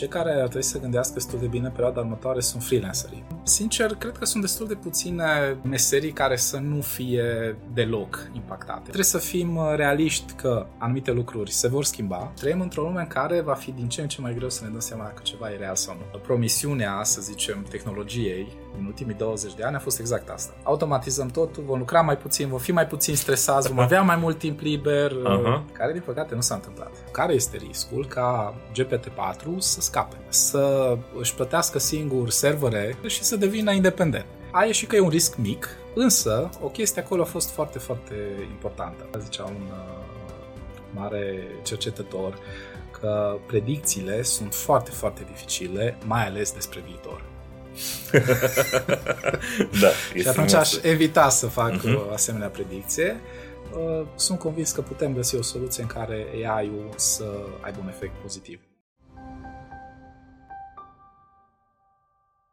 cei care ar trebui să gândească destul de bine în perioada următoare sunt freelancerii. Sincer, cred că sunt destul de puține meserii care să nu fie deloc impactate. Trebuie să fim uh, realiști că anumite lucruri se vor schimba. Trăim într-o lume în care va fi din ce în ce mai greu să ne dăm seama dacă ceva e real sau nu. Promisiunea, să zicem, tehnologiei din ultimii 20 de ani a fost exact asta. Automatizăm totul, vom lucra mai puțin, vom fi mai puțin stresați, vom avea mai mult timp liber, uh-huh. care din păcate nu s-a întâmplat. Care este riscul ca GPT-4 să scape, să își plătească singur servere și să devină independent? A ieșit că e un risc mic, însă o chestie acolo a fost foarte, foarte importantă. Zicea un uh, mare cercetător că predicțiile sunt foarte, foarte dificile, mai ales despre viitor. da, și atunci aș evita să fac uh-huh. o asemenea predicție. Uh, sunt convins că putem găsi o soluție în care AI-ul să aibă un efect pozitiv.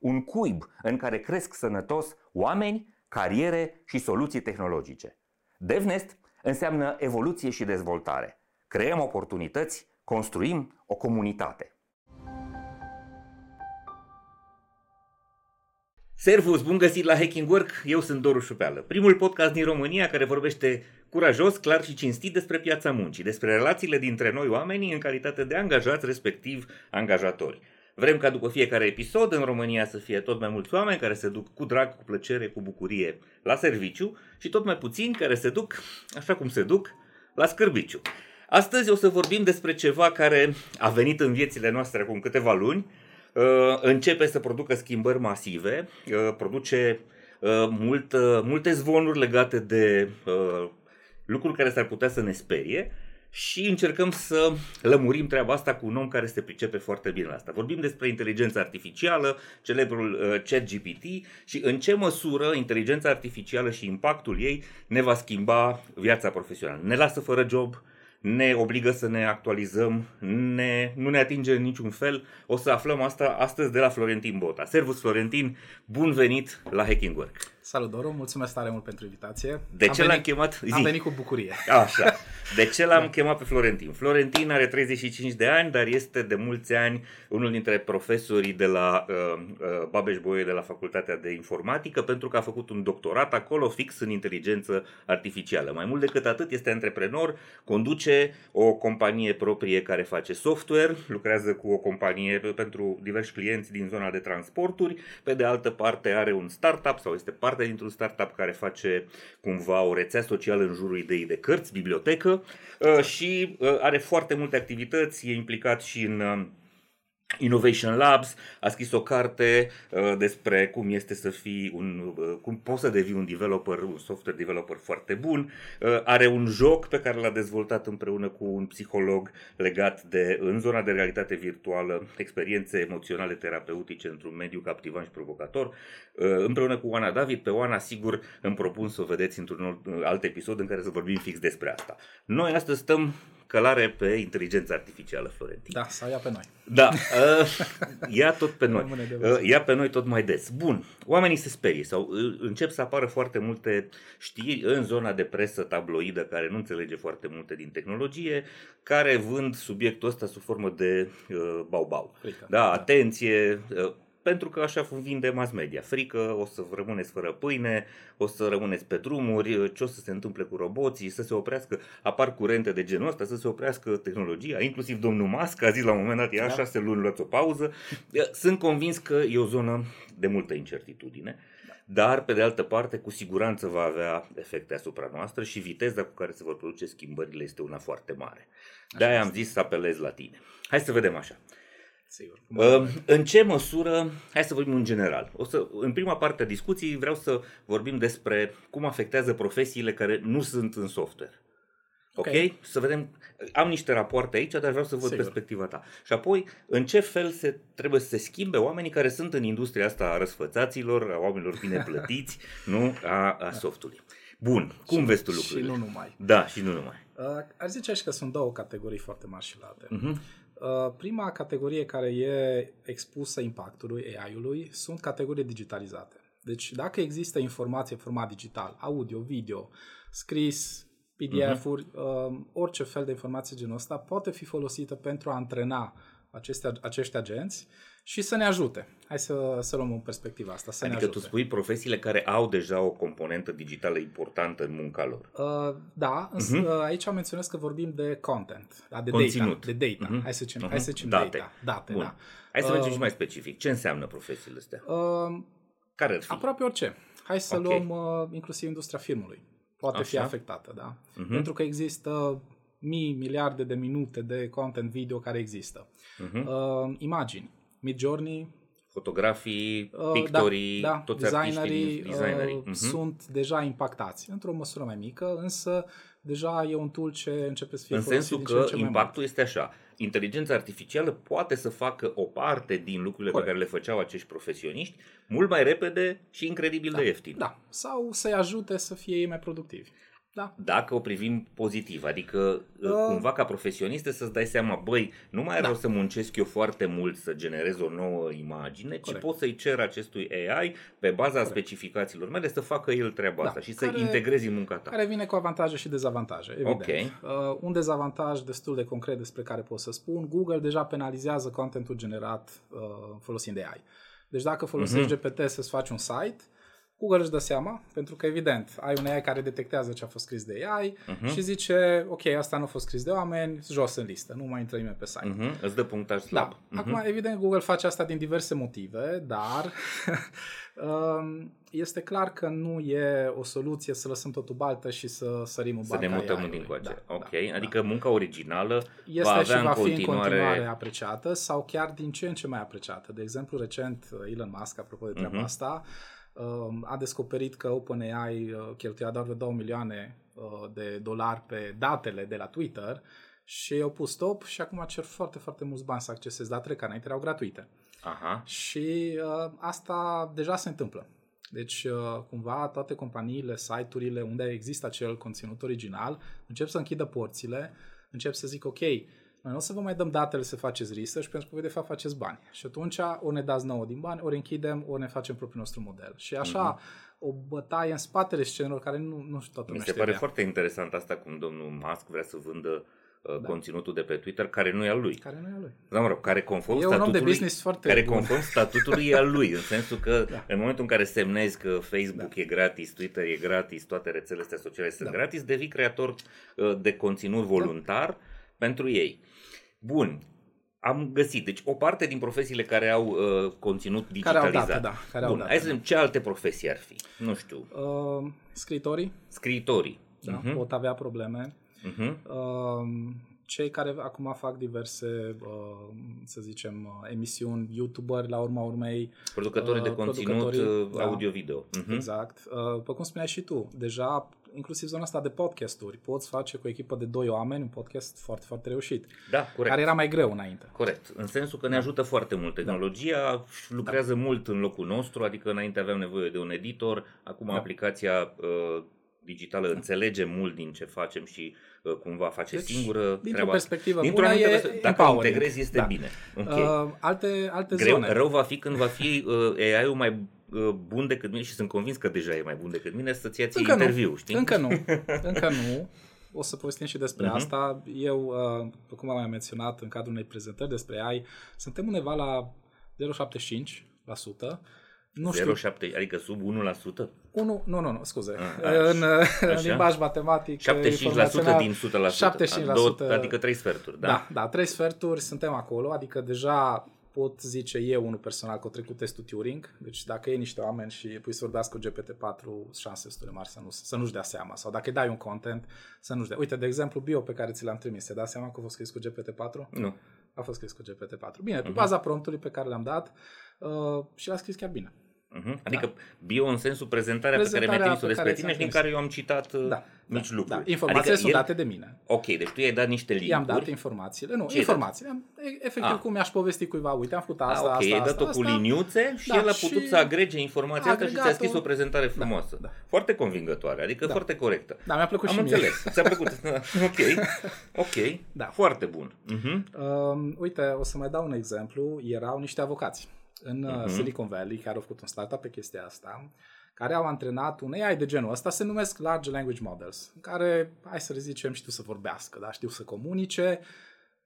Un cuib în care cresc sănătos oameni, cariere și soluții tehnologice. DevNest înseamnă evoluție și dezvoltare. Creăm oportunități, construim o comunitate. Servus, bun găsit la Hacking Work, eu sunt Doru Șupeală, primul podcast din România care vorbește curajos, clar și cinstit despre piața muncii, despre relațiile dintre noi oamenii în calitate de angajați, respectiv angajatori. Vrem ca după fiecare episod în România să fie tot mai mulți oameni care se duc cu drag, cu plăcere, cu bucurie la serviciu și tot mai puțini care se duc, așa cum se duc, la scârbiciu. Astăzi o să vorbim despre ceva care a venit în viețile noastre acum câteva luni, Uh, începe să producă schimbări masive, uh, produce uh, mult, multe zvonuri legate de lucruri care s-ar putea să ne sperie și încercăm să lămurim treaba asta cu un om care se pricepe foarte bine la asta. Vorbim despre inteligența artificială, celebrul uh, ChatGPT și în ce măsură inteligența artificială și impactul ei ne va schimba viața profesională. Ne lasă fără job, ne obligă să ne actualizăm, ne, nu ne atinge în niciun fel. O să aflăm asta astăzi de la Florentin Bota. Servus Florentin, bun venit la Hacking Work! Salut, Doru, mulțumesc tare mult pentru invitație. De am ce venit, l-am chemat? Zi. Am venit cu bucurie. Așa. De ce l-am da. chemat pe Florentin? Florentin are 35 de ani, dar este de mulți ani unul dintre profesorii de la uh, uh, Babeș Boie de la Facultatea de Informatică, pentru că a făcut un doctorat acolo fix în inteligență artificială. Mai mult decât atât, este antreprenor, conduce o companie proprie care face software, lucrează cu o companie pentru diversi clienți din zona de transporturi, pe de altă parte are un startup sau este parte parte dintr-un startup care face cumva o rețea socială în jurul ideii de cărți, bibliotecă uh, și uh, are foarte multe activități, e implicat și în uh, Innovation Labs a scris o carte uh, despre cum este să fii un, uh, cum poți să devii un developer, un software developer foarte bun. Uh, are un joc pe care l-a dezvoltat împreună cu un psiholog legat de, în zona de realitate virtuală, experiențe emoționale terapeutice într-un mediu captivant și provocator. Uh, împreună cu Oana David, pe Oana sigur îmi propun să o vedeți într-un alt episod în care să vorbim fix despre asta. Noi astăzi stăm călare pe inteligența artificială, Florentin. Da, sau ia pe noi. Da, uh, ia tot pe noi. Uh, ia pe noi tot mai des. Bun, oamenii se sperie sau uh, încep să apară foarte multe știri în zona de presă tabloidă care nu înțelege foarte multe din tehnologie, care vând subiectul ăsta sub formă de uh, bau-bau. Da, atenție, uh, pentru că așa vinde mass media. Frică, o să rămâneți fără pâine, o să rămâneți pe drumuri, ce o să se întâmple cu roboții, să se oprească, apar curente de genul ăsta, să se oprească tehnologia, inclusiv domnul Musk a zis la un moment dat, ia da. șase luni, luați o pauză. Sunt convins că e o zonă de multă incertitudine dar pe de altă parte cu siguranță va avea efecte asupra noastră și viteza cu care se vor produce schimbările este una foarte mare. De-aia am zis să apelez la tine. Hai să vedem așa. Sigur. Uh, în ce măsură, hai să vorbim în general. O să, în prima parte a discuției vreau să vorbim despre cum afectează profesiile care nu sunt în software. Ok? Ok. Să vedem. Am niște rapoarte aici, dar vreau să văd Sigur. perspectiva ta. Și apoi, în ce fel se trebuie să se schimbe oamenii care sunt în industria asta a răsfățaților, a oamenilor bine plătiți, nu a, a softului. Bun, cum vezi tu lucrurile? Și nu numai. Da, și nu numai. Uh, aș zice și că sunt două categorii foarte mari și late. Mhm. Uh, prima categorie care e expusă impactului AI-ului sunt categorii digitalizate. Deci dacă există informație în format digital, audio, video, scris, PDF-uri, uh, orice fel de informație genul ăsta poate fi folosită pentru a antrena aceste, acești agenți și să ne ajute. Hai să, să luăm în perspectiva asta, să Adică ne tu ajute. spui profesiile care au deja o componentă digitală importantă în munca lor. Uh, da, însă Mhm. uh, aici menționez că vorbim de content, da, de Conținut. data. De data. Mhm. Hai să zicem, Mhm. hai să zicem Date. data. Date, Bun. da. Hai să mergem Uh, și mai specific. Ce înseamnă profesiile astea? Uh, Care ar fi? aproape orice. Hai să Ok. luăm uh, inclusiv industria filmului. Poate fi Așa. afectată, da? Mhm. Pentru că există mii, miliarde de minute de content video care există. Mhm. Uh, imagini, Midjourney, Fotografii, uh, pictorii, da, da, toți designerii, artiștii, designerii. uh, Mhm. sunt deja impactați, într-o măsură mai mică, însă deja e un tool ce începe să fie În folosit sensul din ce în că ce mai impactul este așa. Inteligența artificială poate să facă o parte din lucrurile Corect. pe care le făceau acești profesioniști mult mai repede și incredibil de ieftin. Da, sau să-i ajute să fie ei mai productivi. Da, Dacă o privim pozitiv, adică Uh. cumva ca profesionist să-ți dai seama, băi, nu mai are Da. rost să muncesc eu foarte mult să generez o nouă imagine, ci Corect. pot să-i cer acestui AI pe baza specificațiilor mele să facă el treaba Da, asta și să care- integrezi în munca ta. care vine cu avantaje și dezavantaje, evident. Ok. Uh, un dezavantaj destul de concret despre care pot să spun, Google deja penalizează contentul generat uh, folosind AI. Deci dacă folosești Mhm. GPT să-ți faci un site, Google își dă seama, pentru că evident, ai un AI care detectează ce a fost scris de AI Mhm. și zice, ok, asta nu a fost scris de oameni, jos în listă, nu mai intră nimeni pe site. Mhm, Îți dă punctaj Da. slab. Mhm. Acum, evident, Google face asta din diverse motive, dar um, este clar că nu e o soluție să lăsăm totul baltă și să sărim în Să ne balta mutăm AI-ului. din coace. Da, ok, da, adică munca originală este va avea și va în fi în continuare... continuare apreciată sau chiar din ce în ce mai apreciată. De exemplu, recent Elon Musk, apropo de treaba Mhm. asta, um, a descoperit că OpenAI uh, cheltuia doar vreo 2 milioane uh, de dolari pe datele de la Twitter și au pus stop și acum cer foarte, foarte mulți bani să accesezi datele care înainte erau gratuite. Aha. Și uh, asta deja se întâmplă. Deci, uh, cumva, toate companiile, site-urile unde există acel conținut original încep să închidă porțile, încep să zic, ok, noi nu o să vă mai dăm datele să faceți research pentru că voi de fapt faceți bani. Și atunci ori ne dați nouă din bani, ori închidem, ori ne facem propriul nostru model. Și așa, o bătaie în spatele scenelor care nu, nu știu toată Mi lumea se știe pare de ea. foarte interesant asta cum domnul Musk vrea să vândă uh, Da. conținutul de pe Twitter care nu e al lui. Care nu e a lui. Da, mă rog, care conform E un om de statutului, business foarte care bun. conform statutului e al lui, în sensul că Da. în momentul în care semnezi că Facebook e gratis, Twitter e gratis, toate rețelele astea sociale sunt Da. gratis, devii creator uh, de conținut voluntar pentru ei. Bun, am găsit. Deci o parte din profesiile care au uh, conținut Care au digitalizat. date, da, care au Bun, date, hai să vedem ce alte profesii ar fi. Nu știu, Uh, scriitorii scriitorii. da, Mhm, pot avea probleme. mhm. Um, cei care acum fac diverse, uh, să zicem, uh, emisiuni, youtuberi la urma urmei, Producătorii de Uh, conținut producătorii, uh, da. audio-video. Mhm. exact. Uh, După cum spuneai și tu, deja inclusiv zona asta de podcasturi, poți face cu o echipă de doi oameni un podcast foarte, foarte reușit, Da, corect. care era mai greu înainte. Corect, în sensul că ne ajută foarte mult. Tehnologia lucrează mult în locul nostru, adică înainte aveam nevoie de un editor, acum Da. aplicația uh, digitală înțelege mult din ce facem și uh, cumva face Deci, singură dintr-o treaba. perspectivă Dintr-o bună, anumită e perspectivă, Dacă empowering. integrezi este Da. bine. Ok. Uh, alte, alte Greu, zone. rău va fi când va fi uh, AI-ul mai uh, bun decât mine și sunt convins că deja e mai bun decât mine să-ți ia ție Încă interviu, nu. știi? Încă nu. Încă nu. O să povestim și despre Mhm. asta. Eu, uh, după cum am mai menționat în cadrul unei prezentări despre AI, suntem undeva la 0,75%. Nu știu, 0,7, adică sub 1%? 1, nu, nu, nu, scuze. A, a, în, în așa? limbaj matematic, 75% informațional, din 100%. 75%. Două, adică 3 sferturi, da? Da, da, trei sferturi suntem acolo, adică deja pot zice eu unul personal că au trecut testul Turing, deci dacă e niște oameni și pui să vorbească cu GPT-4, șanse destul de mari să, nu, să nu-și dea seama, sau dacă îi dai un content, să nu-și dea. Uite, de exemplu, bio pe care ți l-am trimis, te dai seama că a fost scris cu GPT-4? Nu. A fost scris cu GPT-4. Bine, Mhm. pe baza promptului pe care l-am dat uh, și l-a scris chiar bine. Uh-huh. Adică da. bio în sensul prezentarea, prezentarea pe care mi-ai trimis-o despre tine și din care eu am citat uh, da. mici da. lucruri. Da. Informațiile adică sunt el... date de mine. Ok, deci tu i-ai dat niște linkuri. I-am dat informațiile. Nu, Ce informațiile. Am, efectiv ah. cum mi-aș povesti cuiva, uite, am făcut asta, ah, okay. asta, asta, dat-o cu liniuțe și da, el a putut și să agrege informația asta și ți-a scris o prezentare da, frumoasă. Da, da. Foarte convingătoare, adică da. foarte corectă. Da, mi-a plăcut am și înțeles. Ți-a plăcut. ok. Ok. Da. Foarte bun. Uh-huh. Um, uite, o să mai dau un exemplu. Erau niște avocați în uh-huh. Silicon Valley care au făcut un startup pe chestia asta care au antrenat un AI de genul ăsta, se numesc Large Language Models, în care, hai să zicem, știu să vorbească, da? știu să comunice,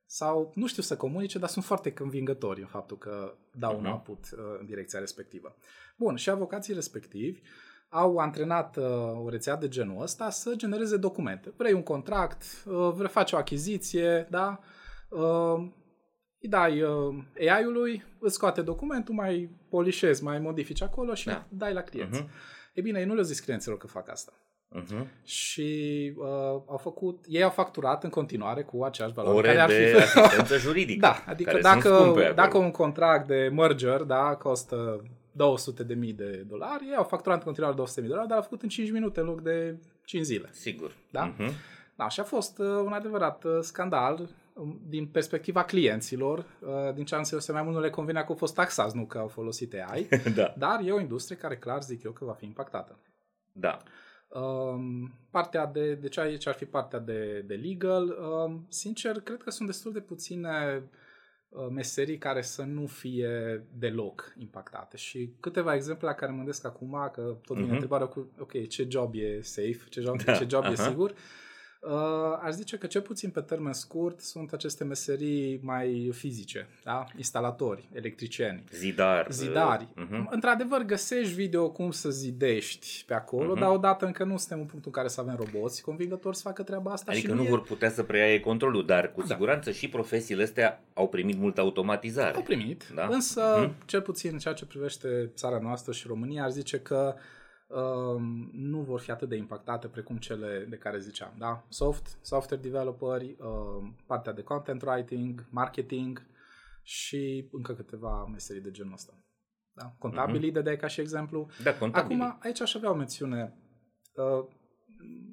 sau nu știu să comunice, dar sunt foarte convingători în faptul că dau uh-huh. un output uh, în direcția respectivă. Bun, și avocații respectivi au antrenat uh, o rețea de genul ăsta să genereze documente. Vrei un contract, uh, vrei face o achiziție, da? Uh, îi dai uh, AI-ului, îți scoate documentul, mai polișezi, mai modifici acolo și da. dai la clienți. Uh-huh. E bine, ei nu le-au zis clienților că fac asta. Uh-huh. Și uh, au făcut, ei au facturat în continuare cu aceeași valoare. Ore care ar de fi... asistență juridică. da, adică dacă, dacă un contract de merger da, costă 200 de mii de dolari, ei au facturat în continuare 200 de mii de dolari, dar au făcut în 5 minute în loc de 5 zile. Sigur. Da? Uh-huh. Da, și a fost uh, un adevărat uh, scandal Um, din perspectiva clienților, uh, din ce am înțeles, mai mult nu le convenea că au fost taxați, nu că au folosit AI, da. dar e o industrie care clar zic eu că va fi impactată. Da. Um, partea de, de ce aici ar fi partea de, de legal, um, sincer, cred că sunt destul de puține uh, meserii care să nu fie deloc impactate. Și câteva exemple la care mă gândesc acum, că tot vine uh-huh. întrebarea cu, ok, ce job e safe, ce job, da. ce job uh-huh. e sigur. Uh, Uh, aș zice că cel puțin pe termen scurt sunt aceste meserii mai fizice, da? instalatori, electricieni, zidari. zidari. Uh-huh. Într-adevăr găsești video cum să zidești pe acolo, uh-huh. dar odată încă nu suntem în punctul în care să avem roboți convingători să facă treaba asta. Adică și nu mie... vor putea să preia controlul, dar cu da. siguranță și profesiile astea au primit multă automatizare. Au primit, da? însă uh-huh. cel puțin în ceea ce privește țara noastră și România aș zice că Um, nu vor fi atât de impactate precum cele de care ziceam. Da? Soft, software developeri, um, partea de content writing, marketing și încă câteva meserii de genul ăsta. Da? Contabilii, uh-huh. de ca și exemplu. Da, contabilii. Acum, aici aș avea o mențiune. Uh,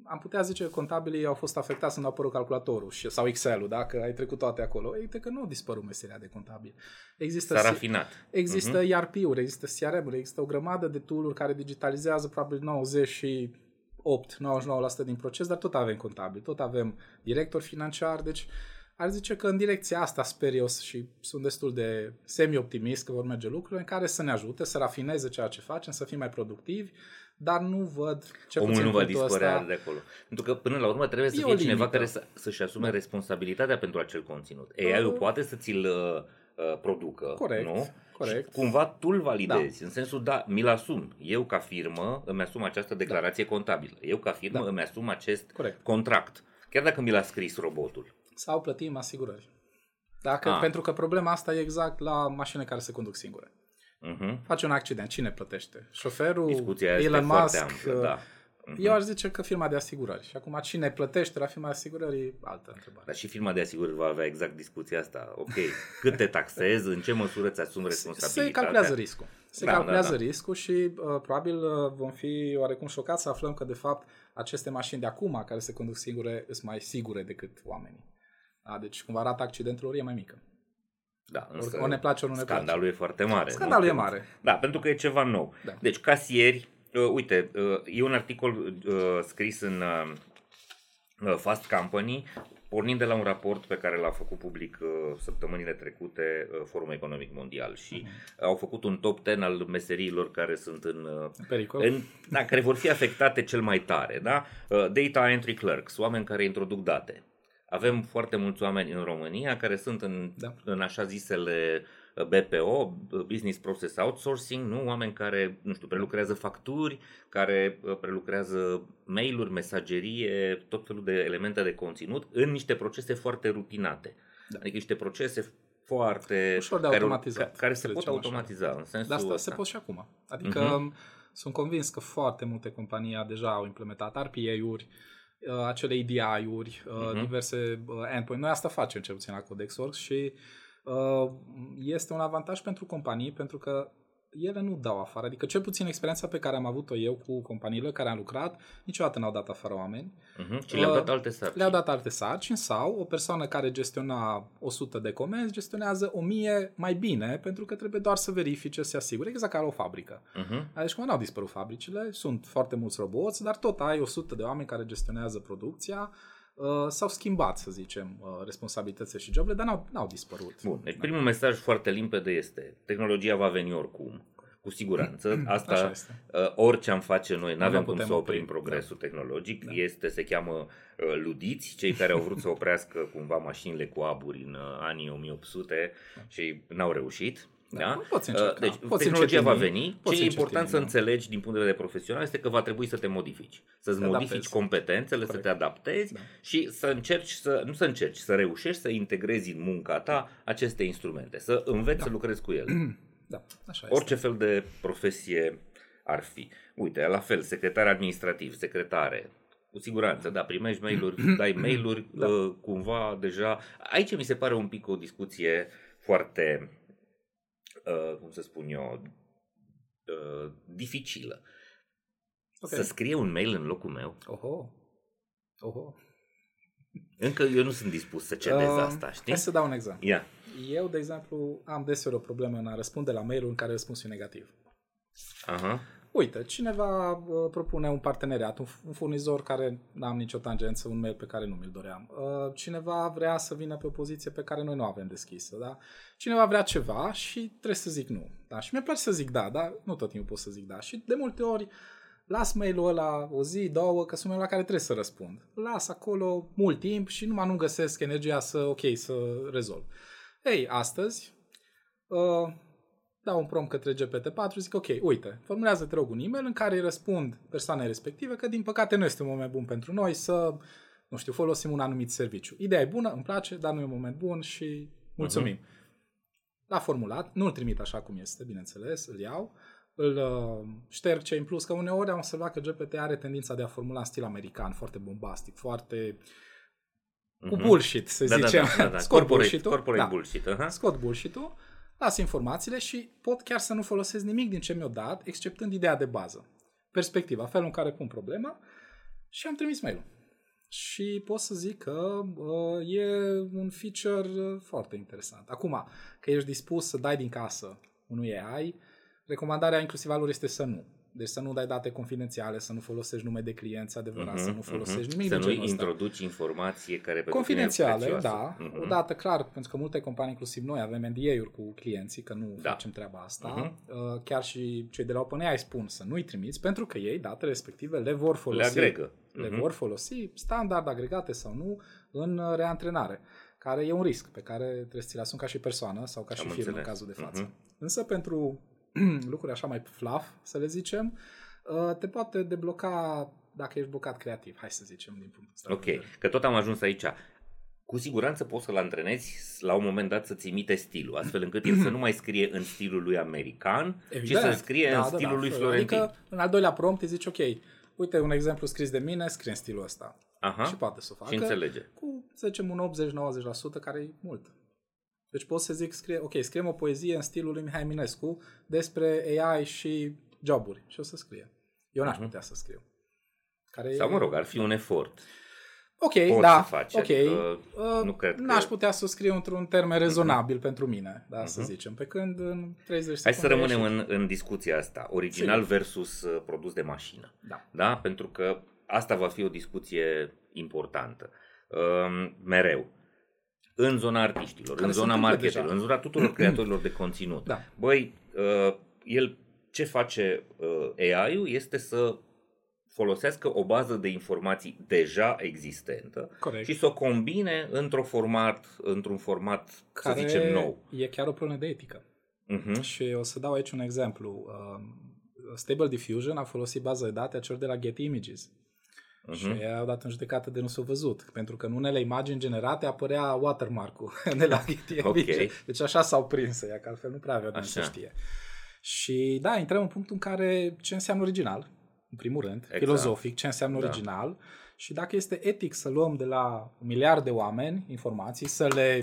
am putea zice că contabilii au fost afectați când a apărut calculatorul și, sau Excel-ul, dacă ai trecut toate acolo. Uite că nu a dispărut meseria de contabil. Există S-a rafinat. Există uh-huh. Mhm. ERP-uri, există CRM-uri, există o grămadă de tool-uri care digitalizează probabil 98 99% din proces, dar tot avem contabil, tot avem director financiar, deci ar zice că în direcția asta sper eu și sunt destul de semi-optimist că vor merge lucrurile în care să ne ajute să rafineze ceea ce facem, să fim mai productivi, dar nu văd ce Omul nu va dispărea ăsta, de acolo. Pentru că până la urmă trebuie să fie cineva care să, să-și asume da. responsabilitatea pentru acel conținut. AI-ul uh, poate să ți-l uh, uh, producă, corect, nu? Corect. Și cumva tu îl validezi, da. în sensul, da, mi-l asum. Eu ca firmă îmi asum această declarație da. contabilă. Eu ca firmă da. îmi asum acest corect. contract. Chiar dacă mi l-a scris robotul. Sau plătim asigurări. Dacă, ah. pentru că problema asta e exact la mașini care se conduc singure. Uh-huh. Face un accident, cine plătește? Șoferul, Discuția Elon Musk? Amplă, da. Uh-huh. Eu aș zice că firma de asigurări. Și acum cine plătește la firma de asigurări e altă întrebare. Dar și firma de asigurări va avea exact discuția asta. Ok, cât te taxezi, în ce măsură ți asumi responsabilitatea? Se calculează riscul. Se da, calculează da, da. riscul și uh, probabil uh, vom fi oarecum șocați să aflăm că de fapt aceste mașini de acum care se conduc singure sunt mai sigure decât oamenii. Da, deci cumva rata accidentelor e mai mică. Da, însă o ne place, o nu ne scandalul place. e foarte mare. Scandalul nu? e mare. Da, pentru că e ceva nou. Da. Deci, casieri, uh, uite, uh, e un articol uh, scris în uh, uh, Fast Company, pornind de la un raport pe care l-a făcut public uh, săptămânile trecute uh, Forumul Economic Mondial și uh-huh. au făcut un top 10 al meseriilor care sunt în, uh, Pericol. în da, care vor fi afectate cel mai tare, da? Uh, data entry clerks, oameni care introduc date avem foarte mulți oameni în România care sunt în, da. în așa zisele uh, BPO, uh, Business Process Outsourcing, nu? oameni care, nu știu, prelucrează facturi, care uh, prelucrează mail-uri, mesagerie, tot felul de elemente de conținut în niște procese foarte rutinate. Da. Adică niște procese foarte... Ușor de care, automatizat. Care se pot automatiza așa. în sensul De asta ăsta. se pot și acum. Adică uh-huh. sunt convins că foarte multe companii deja au implementat RPA-uri, uh, acele EDI-uri, uh, uh-huh. diverse uh, endpoint. Noi asta facem cel puțin la CodexWorks și uh, este un avantaj pentru companii pentru că ele nu dau afară. Adică cel puțin experiența pe care am avut-o eu cu companiile care am lucrat, niciodată n-au dat afară oameni. Uh-huh. Și le-au dat alte sarcini. Le-au dat alte sarcini sau o persoană care gestiona 100 de comenzi gestionează 1000 mai bine pentru că trebuie doar să verifice, să se asigure exact ca la o fabrică. Uh-huh. Deci cum nu au dispărut fabricile, sunt foarte mulți roboți, dar tot ai 100 de oameni care gestionează producția, uh, s-au schimbat, să zicem, uh, responsabilitățile și joburile, dar n-au, n-au dispărut. Bun, deci primul mesaj foarte limpede este tehnologia va veni oricum. Cu siguranță. Asta, Așa este. uh, orice am face noi, nu avem cum putem să oprim opri. progresul tehnologic. Da. Este, se cheamă uh, ludiți, cei care au vrut să oprească cumva mașinile cu aburi în uh, anii 1800 și n-au reușit. Da, Da? poți încerca, Uh, Deci poți tehnologia va încetini, veni. poți Ce e important să încetini, da. înțelegi din punct de vedere profesional este că va trebui să te modifici. Să-ți Te modifici adaptezi. competențele, Corect. să te adaptezi Da. și să încerci să, nu să încerci, să reușești să integrezi în munca ta aceste instrumente, să înveți Da. să lucrezi cu ele. Da, așa este. Orice fel de profesie ar fi. Uite, la fel, secretar administrativ, secretare, cu siguranță, da, primești mail-uri, dai mail-uri, Da. uh, cumva deja... Aici mi se pare un pic o discuție foarte, uh, cum să spun eu, uh, dificilă. Ok. Să scrie un mail în locul meu, Oho. Oho. încă eu nu sunt dispus să cedez Uh, asta, știi? Hai să dau un exemplu. Ia. Eu, de exemplu, am deseori o problemă în a răspunde la mail-uri în care răspunsul e negativ. Aha. Uite, cineva uh, propune un parteneriat, un, un furnizor care n-am nicio tangență, un mail pe care nu mi-l doream. Uh, cineva vrea să vină pe o poziție pe care noi nu avem deschisă, da? Cineva vrea ceva și trebuie să zic nu, da? Și mi-e place să zic da, dar nu tot timpul pot să zic da. Și de multe ori las mail-ul ăla o zi, două, că sunt mail la care trebuie să răspund. Las acolo mult timp și numai nu găsesc energia să, ok, să rezolv. Ei, astăzi, uh, dau un prom către GPT-4 zic, ok, uite, formulează te rog un e-mail în care îi răspund persoanei respective că din păcate nu este un moment bun pentru noi să, nu știu, folosim un anumit serviciu. Ideea e bună, îmi place, dar nu e un moment bun și mulțumim. Uh-huh. L-a formulat, nu-l trimit așa cum este, bineînțeles, îl iau, îl uh, șterg ce în plus, că uneori am observat că GPT are tendința de a formula în stil american, foarte bombastic, foarte cu Mhm. bullshit, să Da, da, zicem. da, da, da. Scot Corporate, bullshit-ul. corporate Da bullshit. Aha. scot bullshit-ul, las informațiile și pot chiar să nu folosesc nimic din ce mi-o dat, exceptând ideea de bază. Perspectiva, felul în care pun problema și am trimis mail Și pot să zic că uh, e un feature uh, foarte interesant. Acum, că ești dispus să dai din casă unui AI, recomandarea inclusiv a lor este să nu. Deci să nu dai date confidențiale, să nu folosești nume de clienți adevărat, Mhm, să nu folosești mhm. nimic Să de nu genul ăsta. introduci informație care pentru Confidențiale, tine e prețioasă. da. Mhm. Odată, clar, pentru că multe companii, inclusiv noi, avem NDA-uri cu clienții, că nu Da. facem treaba asta. Mhm. Uh, Chiar și cei de la OpenAI spun să nu-i trimiți, pentru că ei, datele respective, le vor folosi. Le agregă. Le Mhm. vor folosi, standard agregate sau nu, în uh, reantrenare, care e un risc pe care trebuie să ți-l asumi ca și persoană sau ca și Am firmă în înțeles. cazul de față. Mhm. Însă pentru lucruri așa mai fluff, să le zicem, uh, te poate debloca dacă ești blocat creativ, hai să zicem, din punctul ăsta. de Ok, vedere. că tot am ajuns aici. Cu siguranță poți să-l antrenezi la un moment dat să-ți imite stilul, astfel încât el să nu mai scrie în stilul lui american, ci să scrie în stilul lui Florentin. Adică, în al doilea prompt îi zici, ok, uite un exemplu scris de mine, scrie în stilul ăsta. Aha, Și poate să o facă. și înțelege. Cu, să zicem, un 80-90%, care e mult. Deci pot să zic, scrie, ok, scriem o poezie în stilul lui Mihai Minescu despre AI și joburi. Și o să scrie. Eu n-aș Mhm. putea să scriu. Care Sau e- mă rog, ar fi un efort. Ok, Poți da, să faci, ok. adică Uh, nu cred că- N-aș putea să o scriu într-un termen rezonabil pentru mine, da, să Mhm. zicem. Pe când în 30 Hai să secunde rămânem ieși- în, în discuția asta, original Sigur. versus uh, produs de mașină. Da. Da? Pentru că asta va fi o discuție importantă. Um, mereu. În zona artiștilor, Care în se zona întâmplă marketingului, deja. în zona tuturor creatorilor de conținut. Da. Băi, uh, el ce face uh, AI-ul este să folosească o bază de informații deja existentă Corect. și să o combine într-un format, într-un format, care să zicem, nou. e chiar o problemă de etică. Uh-huh. Și o să dau aici un exemplu. Um, Stable Diffusion a folosit bază de date a celor de la Getty Images. Uh-huh. Și Uh-huh. ei au dat în judecată de nu s-au văzut. Pentru că în unele imagini generate apărea watermark-ul de la Getty Ok. Images. Deci așa s-au prins ea, că altfel nu prea aveau de unde să Așa. știe. Și da, intrăm în punctul în care ce înseamnă original, în primul rând, Exact. filozofic, ce înseamnă Da. original și dacă este etic să luăm de la un miliard de oameni informații, să le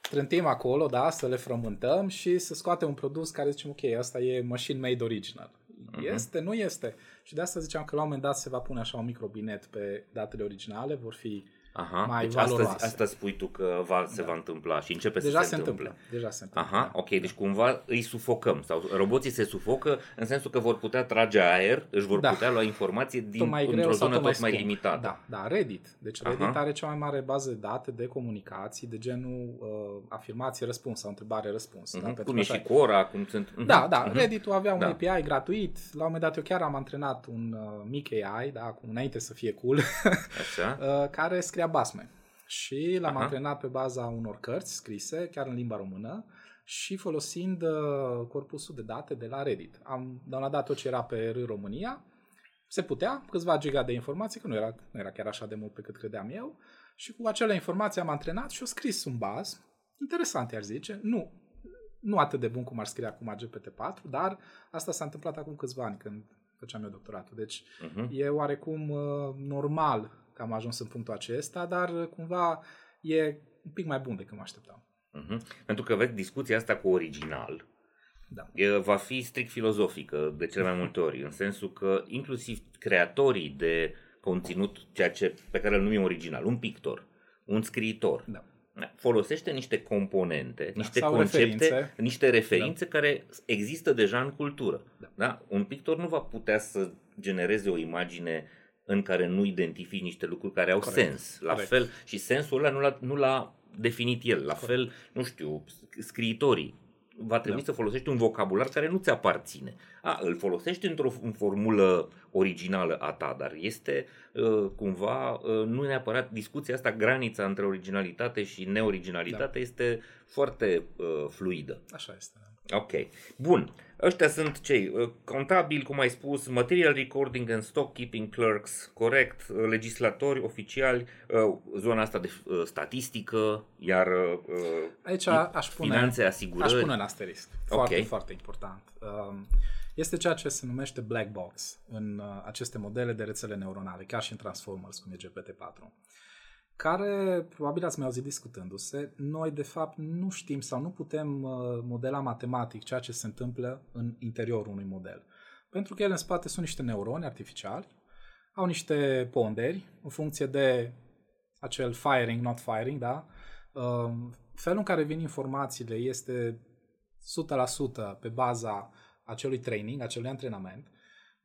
trântim acolo, da, să le frământăm și să scoatem un produs care zicem, ok, asta e machine made original. Uh-huh. Este, nu este. Și de asta ziceam că la un moment dat se va pune așa un microbinet pe datele originale, vor fi Aha, mai deci valoroase. asta, asta spui tu că va, se va întâmpla și începe Deja să se întâmplă. Deja se întâmplă. Aha, ok, deci cumva îi sufocăm sau roboții se sufocă în sensul că vor putea trage aer, își vor Da. putea lua informație din, tot mai greu într-o sau zonă tot tot mai scump. limitată. Da, da, Reddit. Deci Reddit Aha. are cea mai mare bază de date de comunicații, de genul uh, afirmație-răspuns sau întrebare-răspuns. Mhm, Da, pentru Cum că e așa și Quora, cum sunt... Mhm, Da, da, mhm. Reddit-ul avea un Da. API gratuit. La un moment dat eu chiar am antrenat un uh, mic AI, da, acum, înainte să fie cool, Așa. uh, care scria basme. Și l-am Aha. antrenat pe baza unor cărți scrise, chiar în limba română, și folosind uh, corpusul de date de la Reddit. Am downloadat tot ce era pe R România, se putea, câțiva giga de informații, că nu era, nu era chiar așa de mult pe cât credeam eu, și cu acele informații am antrenat și au scris un baz, interesant i-ar zice, nu, nu atât de bun cum ar scrie acum GPT-4, dar asta s-a întâmplat acum câțiva ani când făceam eu doctoratul. Deci Mhm. e oarecum uh, normal că am ajuns în punctul acesta, dar uh, cumva e un pic mai bun decât mă așteptam. Mhm. Pentru că, vezi, discuția asta cu original Da. e, va fi strict filozofică de cele mai multe ori, în sensul că inclusiv creatorii de conținut, ceea ce, pe care îl numim original, un pictor, un scriitor, Da. folosește niște componente, niște sau concepte, referințe. niște referințe care există deja în cultură. Da. Da? Un pictor nu va putea să genereze o imagine în care nu identifici niște lucruri care au Corect. sens. La Corect. fel, și sensul ăla nu l-a, nu l-a definit el. La fel, nu știu, scriitorii. Va trebui Da. să folosești un vocabular care nu ți aparține. A, îl folosești într-o în formulă originală a ta, dar este uh, cumva, uh, nu neapărat discuția asta, granița între originalitate și neoriginalitate Da. este foarte uh, fluidă. Așa este. Ok. Bun. Ăștia sunt cei uh, contabili, cum ai spus, material recording and stock keeping clerks, corect, uh, legislatori, oficiali, uh, zona asta de uh, statistică, iar uh, Aici fi- aș pune, finanțe, aș asigurări. pune în asterisc. Foarte, Ok. foarte important. Um, Este ceea ce se numește black box în uh, aceste modele de rețele neuronale, chiar și în Transformers, cum e GPT-4 care probabil ați mai auzit discutându-se, noi de fapt nu știm sau nu putem uh, modela matematic ceea ce se întâmplă în interiorul unui model. Pentru că ele în spate sunt niște neuroni artificiali, au niște ponderi în funcție de acel firing, not firing, da? Uh, felul în care vin informațiile este 100% pe baza acelui training, acelui antrenament.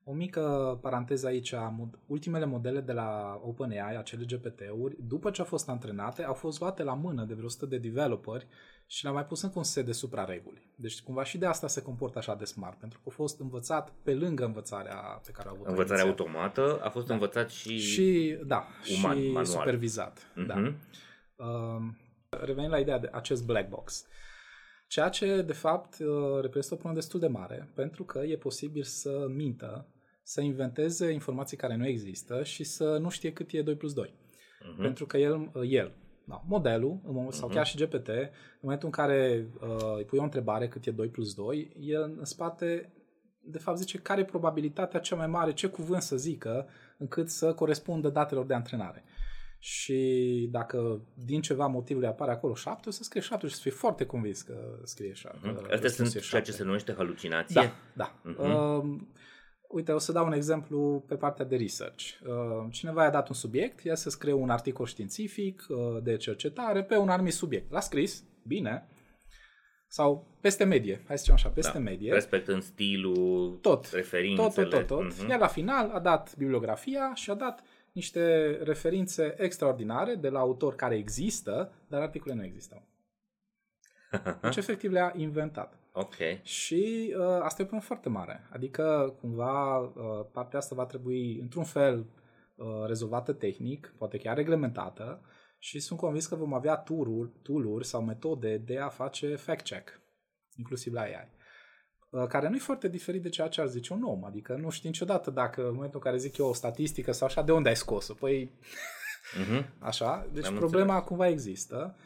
O mică paranteză aici, mod- ultimele modele de la OpenAI, acele GPT-uri, după ce au fost antrenate, au fost luate la mână de vreo 100 de developeri și le-au mai pus încă un set de suprareguli. Deci cumva și de asta se comportă așa de smart, pentru că a fost învățat pe lângă învățarea pe care au avut Învățarea automată a fost învățat și... și, da, uman, și manual. supervizat. Da. Mhm. Um, revenind la ideea de acest black box. Ceea ce, de fapt, uh, reprezintă o problemă destul de mare, pentru că e posibil să mintă, să inventeze informații care nu există și să nu știe cât e 2 plus 2. Mhm. Pentru că el, uh, el da, modelul, în moment, sau chiar și GPT, în momentul în care uh, îi pui o întrebare cât e 2 plus 2, el în spate, de fapt, zice care e probabilitatea cea mai mare, ce cuvânt să zică, încât să corespundă datelor de antrenare. Și dacă din ceva motiv le apare acolo 7, o să scrie 7 și să fie foarte convins că scrie 7. Mhm. Astea sunt ceea ce se numește halucinație. Da, da. Mhm. Uh, uite, o să dau un exemplu pe partea de research. Uh, cineva i-a dat un subiect, ea să scrie un articol științific uh, de cercetare pe un anumit subiect. L-a scris, bine, sau peste medie, hai să zicem așa, peste Da. medie. Respectând stilul, Tot, referințele. tot, tot, tot, tot. Mhm. Iar la final a dat bibliografia și a dat niște referințe extraordinare de la autor care există, dar articole nu existau. Deci efectiv le-a inventat. Ok. Și uh, asta e o problemă foarte mare. Adică, cumva, uh, partea asta va trebui, într-un fel, uh, rezolvată tehnic, poate chiar reglementată, și sunt convins că vom avea tool-uri, tool sau metode de a face fact-check, inclusiv la AI, uh, care nu e foarte diferit de ceea ce ar zice un om. Adică nu știi niciodată dacă, în momentul în care zic eu o statistică sau așa, de unde ai scos-o? Păi, Mhm. Așa, deci Am problema înțeles. cumva există, uh,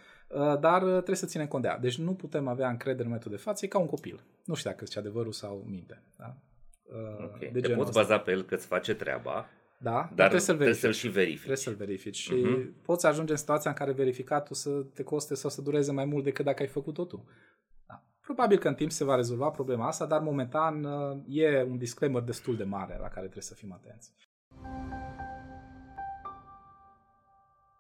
dar uh, trebuie să ținem cont de ea. Deci nu putem avea încredere în momentul de față, e ca un copil. Nu știu dacă zice adevărul sau minte. Da? Uh, Ok. De Te genul poți ăsta. baza pe el că îți face treaba, Da, dar, dar trebuie să-l verifici. Trebuie să-l și verifici. Trebuie să-l verifici și uh-huh. poți ajunge în situația în care verificatul să te coste sau să dureze mai mult decât dacă ai făcut-o tu. Da. Probabil că în timp se va rezolva problema asta, dar momentan uh, e un disclaimer destul de mare la care trebuie să fim atenți.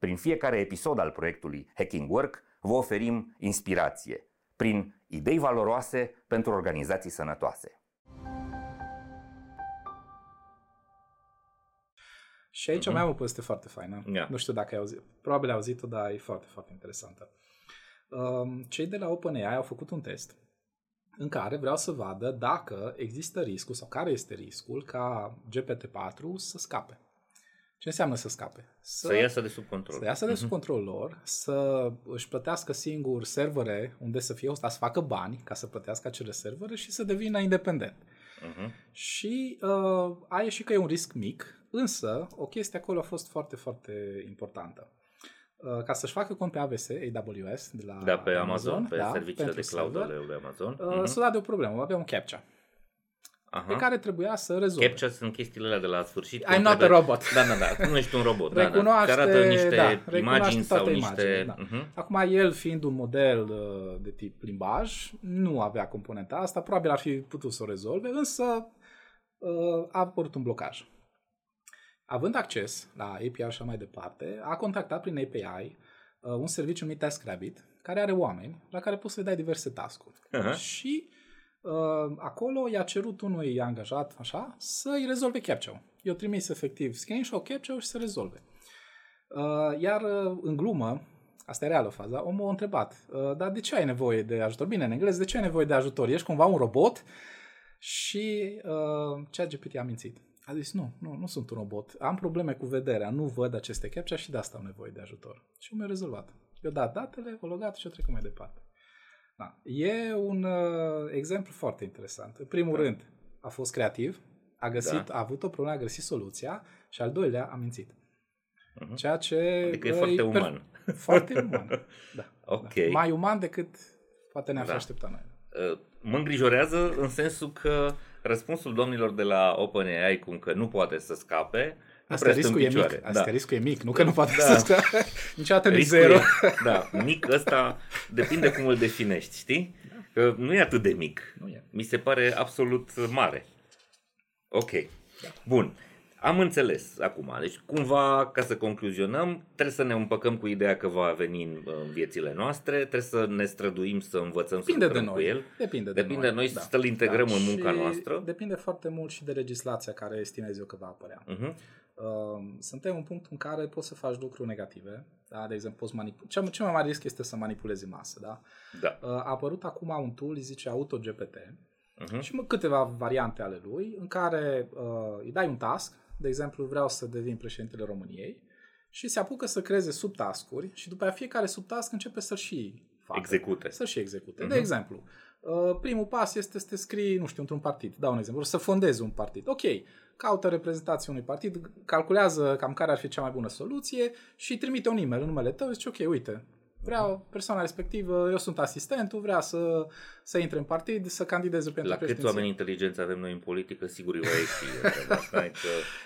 prin fiecare episod al proiectului Hacking Work, vă oferim inspirație prin idei valoroase pentru organizații sănătoase. Și aici mm-hmm. mai am o poveste foarte faină. Yeah. Nu știu dacă ai auzit. Probabil ai auzit-o, dar e foarte, foarte interesantă. Um, cei de la OpenAI au făcut un test în care vreau să vadă dacă există riscul sau care este riscul ca GPT-4 să scape. Ce înseamnă să scape? Să, să iasă de sub control. Să iasă de sub mhm. control lor, să își plătească singur servere unde să fie hostat, să facă bani ca să plătească acele servere și să devină independent. Uh-huh. Și uh, a ieșit că e un risc mic, însă o chestie acolo a fost foarte, foarte importantă. Uh, ca să-și facă cont pe AWS, AWS, de la da, pe Amazon, Amazon pe da, serviciile de cloud ale lui Amazon. Uh, uh-huh. S-a de o problemă, avea un CAPTCHA. Aha. pe care trebuia să rezolve. Captcha sunt chestiile alea de la sfârșit. I'm not a robot. Da, da, da. Nu ești un robot. Recunoaște, da, da. arată niște da, imagini sau imagine, niște... Da. Uh-huh. Acum, el fiind un model uh, de tip limbaj, nu avea componenta asta, probabil ar fi putut să o rezolve, însă uh, a apărut un blocaj. Având acces la API și așa mai departe, a contactat prin API uh, un serviciu numit TaskRabbit, care are oameni la care poți să le dai diverse task-uri. Uh-huh. Și Uh, acolo i-a cerut unui angajat, așa, să-i rezolve captcha I-a trimis efectiv screenshot captcha și să rezolve. Uh, iar uh, în glumă, asta e reală faza, omul a întrebat, dar de ce ai nevoie de ajutor? Bine, în engleză, de ce ai nevoie de ajutor? Ești cumva un robot? Și uh, ChatGPT a mințit. A zis, nu, nu, nu sunt un robot. Am probleme cu vederea, nu văd aceste captcha și de asta am nevoie de ajutor. Și mi-a rezolvat. I-a dat datele, o logat și o trecut mai departe. Da. E un uh, exemplu foarte interesant. În primul da. rând, a fost creativ, a găsit, da. a avut o problemă, a găsit soluția și al doilea a mințit. Uh-huh. Ceea ce adică e foarte uman. Per... Foarte uman. Da. Ok. Da. Mai uman decât poate ne-ar da. aștepta noi. Uh, mă îngrijorează în sensul că răspunsul domnilor de la OpenAI cum că nu poate să scape Asta riscul e mic. Asta da. riscul e mic, nu că nu poate da. să scape. Niciodată nu zero. E, da, mic ăsta depinde cum îl definești, știi? Că nu e atât de mic. Nu e. Mi se pare absolut mare. Ok. Da. Bun. Am înțeles acum. Deci, cumva, ca să concluzionăm, trebuie să ne împăcăm cu ideea că va veni în, în viețile noastre, trebuie să ne străduim să învățăm depinde să de noi. cu el. Depinde de depinde noi. noi da. să-l integrăm da. în munca și noastră. Depinde foarte mult și de legislația care estimez eu că va apărea. Uh-huh. Uh, suntem în punct în care poți să faci lucruri negative. Da? De exemplu, poți manipula. Cel, cel mai mare risc este să manipulezi masă. Da? Da. Uh, a apărut acum un tool, îi zice AutoGPT, uh-huh. și mă, câteva variante ale lui, în care uh, îi dai un task, de exemplu, vreau să devin președintele României, și se apucă să creeze subtascuri și după aceea fiecare subtask începe să-l și facă. Execute. Să și execute. Uh-huh. De exemplu, uh, primul pas este să te scrii, nu știu, într-un partid. Dau un exemplu, să fondezi un partid. Ok, caută reprezentația unui partid, calculează cam care ar fi cea mai bună soluție și trimite un e-mail în numele tău și zice, ok, uite, vreau persoana respectivă, eu sunt asistentul, vrea să, să intre în partid, să candideze pentru La câți oameni inteligenți avem noi în politică, sigur îi va ieși.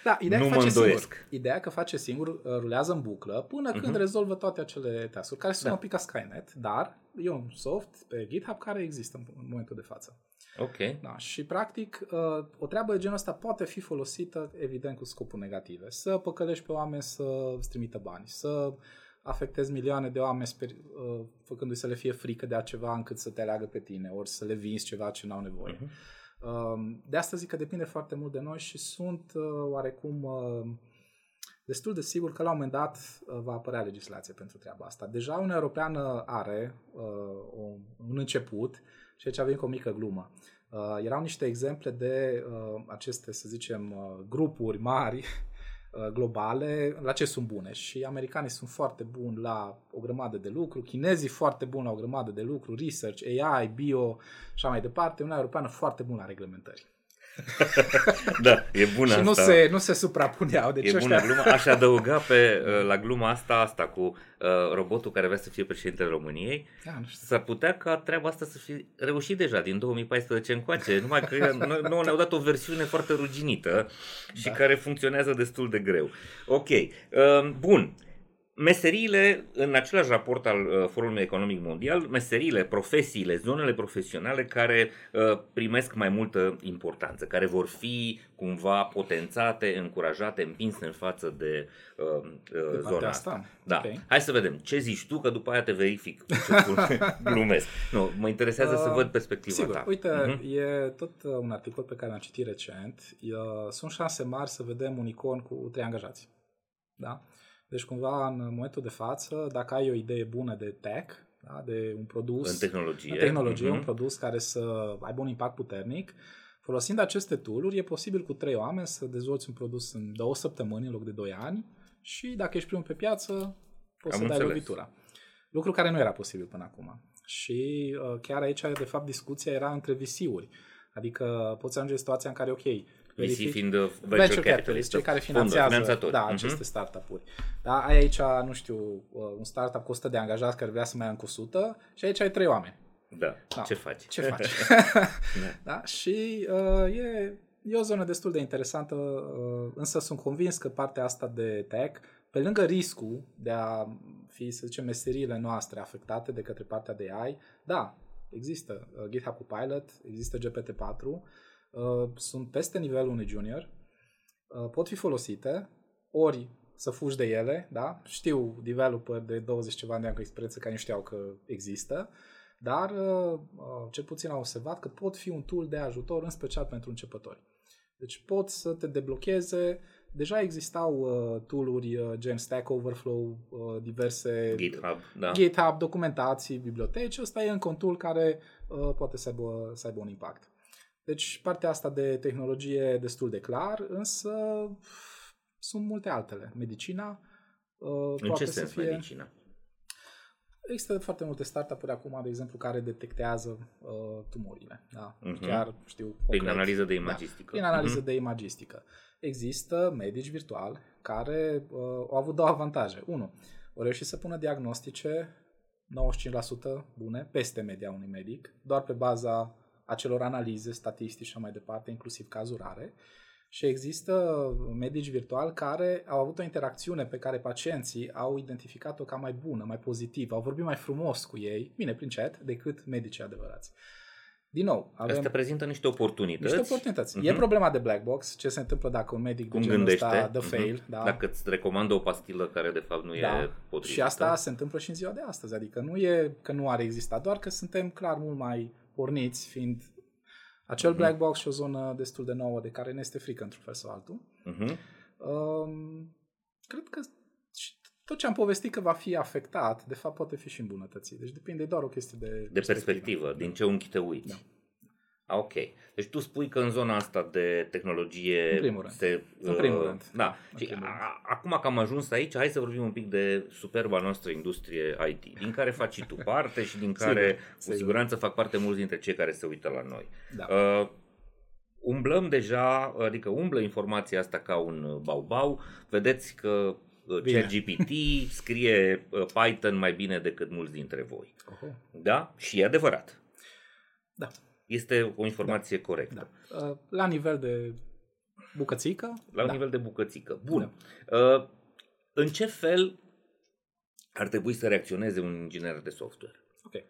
da, ideea nu că face singur. Ideea că face singur, uh, rulează în buclă până uh-huh. când rezolvă toate acele task care sunt da. un pic ca Skynet, dar e un soft pe GitHub care există în momentul de față. Ok. Da, și practic uh, o treabă de genul ăsta poate fi folosită evident cu scopuri negative. Să păcălești pe oameni să îți trimită bani, să afectezi milioane de oameni sper, uh, făcându-i să le fie frică de ceva încât să te aleagă pe tine, ori să le vinzi ceva ce n-au nevoie. Uh-huh. De asta zic că depinde foarte mult de noi și sunt uh, oarecum destul de sigur că la un moment dat va apărea legislație pentru treaba asta. Deja Uniunea Europeană are un început și aici avem cu o mică glumă. Uh, erau niște exemple de uh, aceste, să zicem, uh, grupuri mari uh, globale, la ce sunt bune. Și americanii sunt foarte buni la o grămadă de lucru, chinezii foarte buni la o grămadă de lucru, research, AI, bio și așa mai departe, Uniunea Europeană foarte bună la reglementări. Da, e bună și asta. nu se, nu se suprapuneau. Deci e ăștia... bună gluma. Aș adăuga pe, uh, la gluma asta asta cu uh, robotul care vrea să fie președintele României. Da, nu știu. S-ar putea ca treaba asta să fie reușit deja din 2014 încoace, numai că noi, noi ne-au dat o versiune foarte ruginită și Da. care funcționează destul de greu. Ok, uh, bun. Meseriile, în același raport al uh, Forumului Economic Mondial, meseriile, profesiile, zonele profesionale care uh, primesc mai multă importanță, care vor fi cumva potențate, încurajate, împinse în față de uh, De uh, partea zona asta? asta. Da. Ok. Hai să vedem. Ce zici tu, că după aia te verific. Ce spun. Glumesc. Nu, mă interesează să Uh, văd perspectiva Sigur, ta. uite, Mhm. e tot uh, un articol pe care l-am citit recent. E, sunt șanse mari să vedem un icon cu trei angajați. Da? Deci cumva în momentul de față, dacă ai o idee bună de tech, da, de un produs, În tehnologie. în tehnologie Mhm. un produs care să aibă un impact puternic, folosind aceste tool-uri, e posibil cu trei oameni să dezvolți un produs în două săptămâni în loc de doi ani și dacă ești primul pe piață, poți Am să dai înțeles. lovitura. Lucru care nu era posibil până acum. Și uh, chiar aici, de fapt, discuția era între VC-uri. Adică poți ajunge în situația în care, ok, VC verific- fiind uh, venture, venture capitalist, capitalist, cei care fonduri, finanțează finanțatori. da, Mhm. aceste startup-uri. Da, ai aici, nu știu, uh, un startup cu 100 de angajați care vrea să mai ia încă 100 și aici ai trei oameni. Da. Da. Ce faci? Ce faci? da? Și uh, e, e o zonă destul de interesantă, uh, însă sunt convins că partea asta de tech, pe lângă riscul de a fi, să zicem, meseriile noastre afectate de către partea de AI, da, există uh, GitHub Copilot, există GPT-4, uh, sunt peste nivelul unui junior, uh, pot fi folosite, ori să fugi de ele, da? Știu developer de 20 ceva de ani cu experiență care nu știau că există, dar uh, uh, cel puțin am observat că pot fi un tool de ajutor, în special pentru începători. Deci pot să te deblocheze, deja existau uh, tool-uri uh, gen Stack Overflow, uh, diverse GitHub, da. GitHub, documentații, biblioteci, ăsta e încă un tool care uh, poate să aibă, să aibă un impact. Deci partea asta de tehnologie e destul de clar, însă sunt multe altele. Medicina uh, În poate ce să sens fie... medicina? Există foarte multe startup-uri acum, de exemplu, care detectează uh, tumorile. Da? Mhm. Chiar știu Prin concret. analiză de Da, imagistică. prin analiză Mhm. de imagistică. Există medici virtuali care uh, au avut două avantaje. Unu, au reușit să pună diagnostice 95% bune, peste media unui medic, doar pe baza acelor analize, statistici și așa mai departe, inclusiv cazuri rare. Și există medici virtuali care au avut o interacțiune pe care pacienții au identificat-o ca mai bună, mai pozitivă, au vorbit mai frumos cu ei, bine, prin chat, decât medicii adevărați. Din nou, avem Astea prezintă niște oportunități. niște oportunități. Mhm. E problema de black box, ce se întâmplă dacă un medic Cum de genul gândește? ăsta dă Mhm. fail. Da. Dacă îți recomandă o pastilă care de fapt nu da. e potrivită. Și asta se întâmplă și în ziua de astăzi. Adică nu e că nu ar exista, doar că suntem clar mult mai porniți, fiind acel Mhm. black box și o zonă destul de nouă de care ne este frică într-un fel sau altul. Mhm. Um, cred că și tot ce am povestit că va fi afectat, de fapt poate fi și îmbunătățit. Deci depinde doar o chestie de, De perspectivă, din ce unghi te uiți. Da. A, ok. Deci tu spui că în zona asta de tehnologie În primul rând. se... În primul uh, rând. Da. În Și primul rând. a, acum că am ajuns aici, hai să vorbim un pic de superba noastră industrie IT, din care faci și tu parte și din care Sigur, cu sigur. siguranță fac parte mulți dintre cei care se uită la noi. Da. Uh, umblăm deja, adică umblă informația asta ca un baubau. Vedeți că uh, Bine. ChatGPT scrie uh, Python mai bine decât mulți dintre voi. Oho. Da? Și e adevărat. Da. Este o informație corectă. Da. Uh, La nivel de bucățică, La un da. nivel de bucățică. Bun. Uh, în ce fel ar trebui să reacționeze un inginer de software? Ok.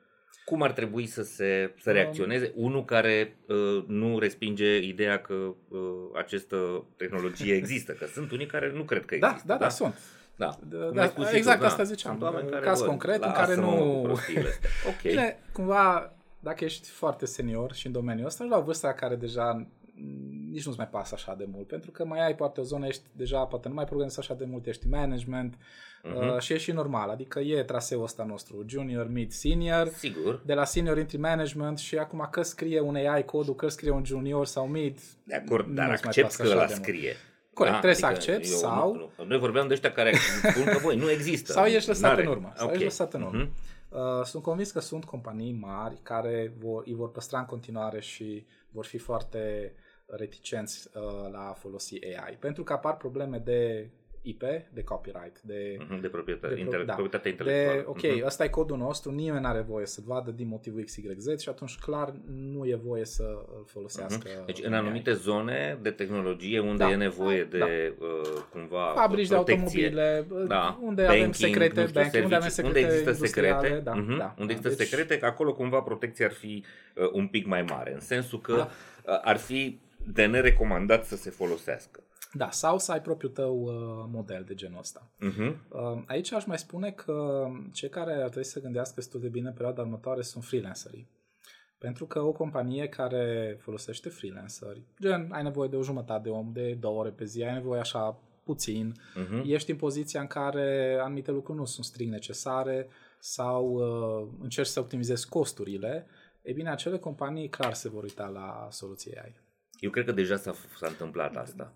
Cum ar trebui să se să Um, reacționeze unul care uh, nu respinge ideea că uh, această tehnologie există? Că sunt unii care nu cred că Da, există. da, da, sunt. Da, Da, Cum da, ai spus și exact tu, asta da. ziceam. Sunt oameni care Caz văd, concret în care lasă-mă nu- cu prostiile astea. Ok. Bine, cumva, dacă ești foarte senior și în domeniul ăsta, la vârsta la care deja m, nici nu-ți mai pasă așa de mult, pentru că mai ai poate o zonă, ești deja, poate nu mai progresezi așa de mult, ești în management Mhm. uh, și e și normal, adică e traseul ăsta nostru, junior, mid, senior, Sigur. de la senior intri management și acum că scrie un AI codul, că scrie un junior sau mid, De acord, dar nu-ți mai accept pasă că așa la de mult. scrie. Corect, Da, trebuie adică să accepti eu sau... Nu, nu, noi vorbeam de ăștia care spun că, băi, nu există. Sau ești lăsat N-are. în urmă. Sau Ok. ești lăsat în urmă. Mhm. Uh, sunt convins că sunt companii mari care vor, îi vor păstra în continuare și vor fi foarte reticenți uh, la a folosi AI. Pentru că apar probleme de IP, de copyright, de... Mhm, De proprietate, de pro- intele- da. proprietatea De, intelectuală. ok, Mhm. ăsta e codul nostru, nimeni nu are voie să vadă din motivul XYZ și atunci clar nu e voie să îl folosească. Mhm. Deci în AI. anumite zone de tehnologie unde Da. e nevoie de Da. uh, cumva fabrici de protecție. automobile, Da, unde avem banking, secrete, nu știu, banking, unde avem servicii. secrete unde există industriale, secrete, da, mhm, da, unde da. există Deci- secrete, că acolo cumva protecția ar fi uh, un pic mai mare, în sensul că Da. uh, ar fi de nerecomandat să se folosească. Da, sau să ai propriul tău uh, model de genul ăsta. Mhm. Uh, aici aș mai spune că cei care ar trebui să gândească destul de bine în perioada următoare sunt freelancerii. Pentru că o companie care folosește freelanceri, gen ai nevoie de o jumătate de om, de două ore pe zi, ai nevoie așa puțin, Mhm. ești în poziția în care anumite lucruri nu sunt strict necesare sau uh, încerci să optimizezi costurile, e bine, acele companii clar se vor uita la soluții AI. Eu cred că deja s-a, s-a întâmplat asta.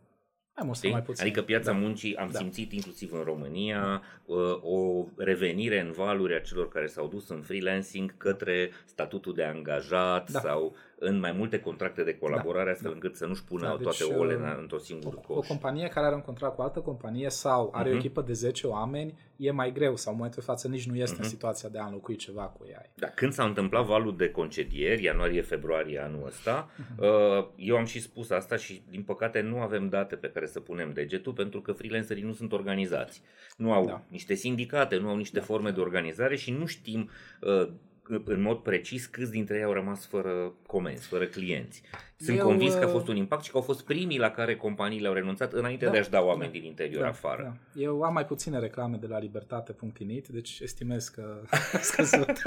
Mai mult sau Știi? mai puțin. Adică piața da. muncii am Da. simțit inclusiv în România uh, o revenire în valuri a celor care s-au dus în freelancing către statutul de angajat Da. sau în mai multe contracte de colaborare astfel încât să nu-și pună Da, toate deci, ole uh, în- într-o singură O coș. companie care are un contract cu altă companie sau are o Mhm. echipă de 10 oameni, e mai greu sau în momentul de față nici nu este Mhm. în situația de a înlocui ceva cu AI. Da, când s-a întâmplat valul de concedieri, ianuarie-februarie anul ăsta, Mhm. uh, eu am și spus asta și din păcate nu avem date pe care să punem degetul pentru că freelancerii nu sunt organizați. Nu au Da. niște sindicate, nu au niște forme de organizare și nu știm uh, în mod precis câți dintre ei au rămas fără comenzi, fără clienți. Sunt Eu, convins că a uh, fost un impact și că au fost primii la care companiile au renunțat înainte Da, de a-și da oameni da, din interior afară. Da. Eu am mai puține reclame de la libertate.init, deci estimez că a scăzut.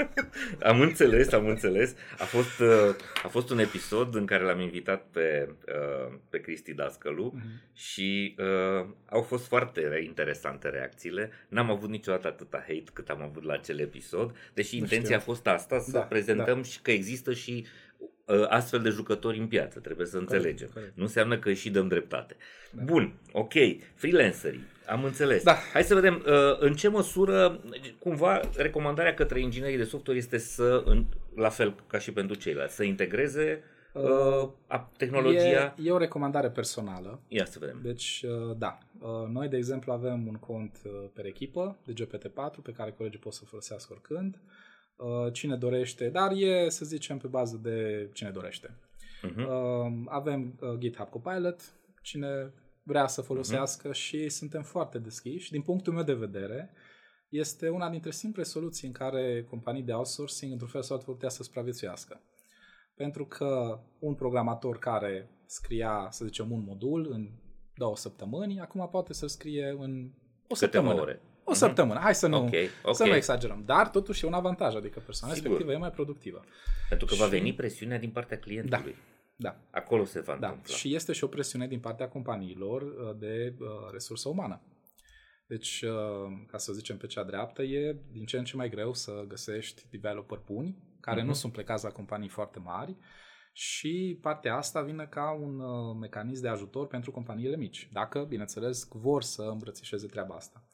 Am înțeles, am înțeles. A fost, uh, a fost un episod în care l-am invitat pe, uh, pe Cristi Dascălu Mhm. și uh, au fost foarte interesante reacțiile. N-am avut niciodată atâta hate cât am avut la acel episod, deși Nu intenția știu. a fost asta, să Da, prezentăm și că există și uh, astfel de jucători în piață, trebuie să înțelegem. corect. Nu înseamnă că și dăm dreptate. Da. Bun, ok, freelancerii, am înțeles. Da. Hai să vedem uh, în ce măsură, cumva, recomandarea către inginerii de software este să, în, la fel ca și pentru ceilalți, să integreze uh, a- tehnologia. E, e o recomandare personală. Ia să vedem. Deci, uh, da. Uh, Noi, de exemplu, avem un cont uh, per echipă de GPT-4 pe care colegii pot să folosească oricând. Uh, Cine dorește, dar e, să zicem, pe bază de cine dorește. Mhm. Uh, Avem uh, GitHub Copilot, cine vrea să folosească și suntem foarte deschiși. Din punctul meu de vedere, este una dintre simple soluții în care companii de outsourcing, într-un fel sau altul, putea să supraviețuiască. Pentru că un programator care scria, să zicem, un modul în două săptămâni, acum poate să scrie în o Câteva săptămână. ore. O săptămână. Hai să nu, Ok, ok. să nu exagerăm. Dar totuși e un avantaj, adică persoana Sigur. respectivă e mai productivă. Pentru că va Și- veni presiunea din partea clientului. Da. Acolo se va Da, întâmpla. și este și o presiune din partea companiilor uh, de uh, resursă umană. Deci, uh, ca să zicem pe cea dreaptă, e din ce în ce mai greu să găsești developer buni, care Mhm. nu sunt plecați la companii foarte mari și partea asta vine ca un uh, mecanism de ajutor pentru companiile mici, dacă, bineînțeles, vor să îmbrățișeze treaba asta.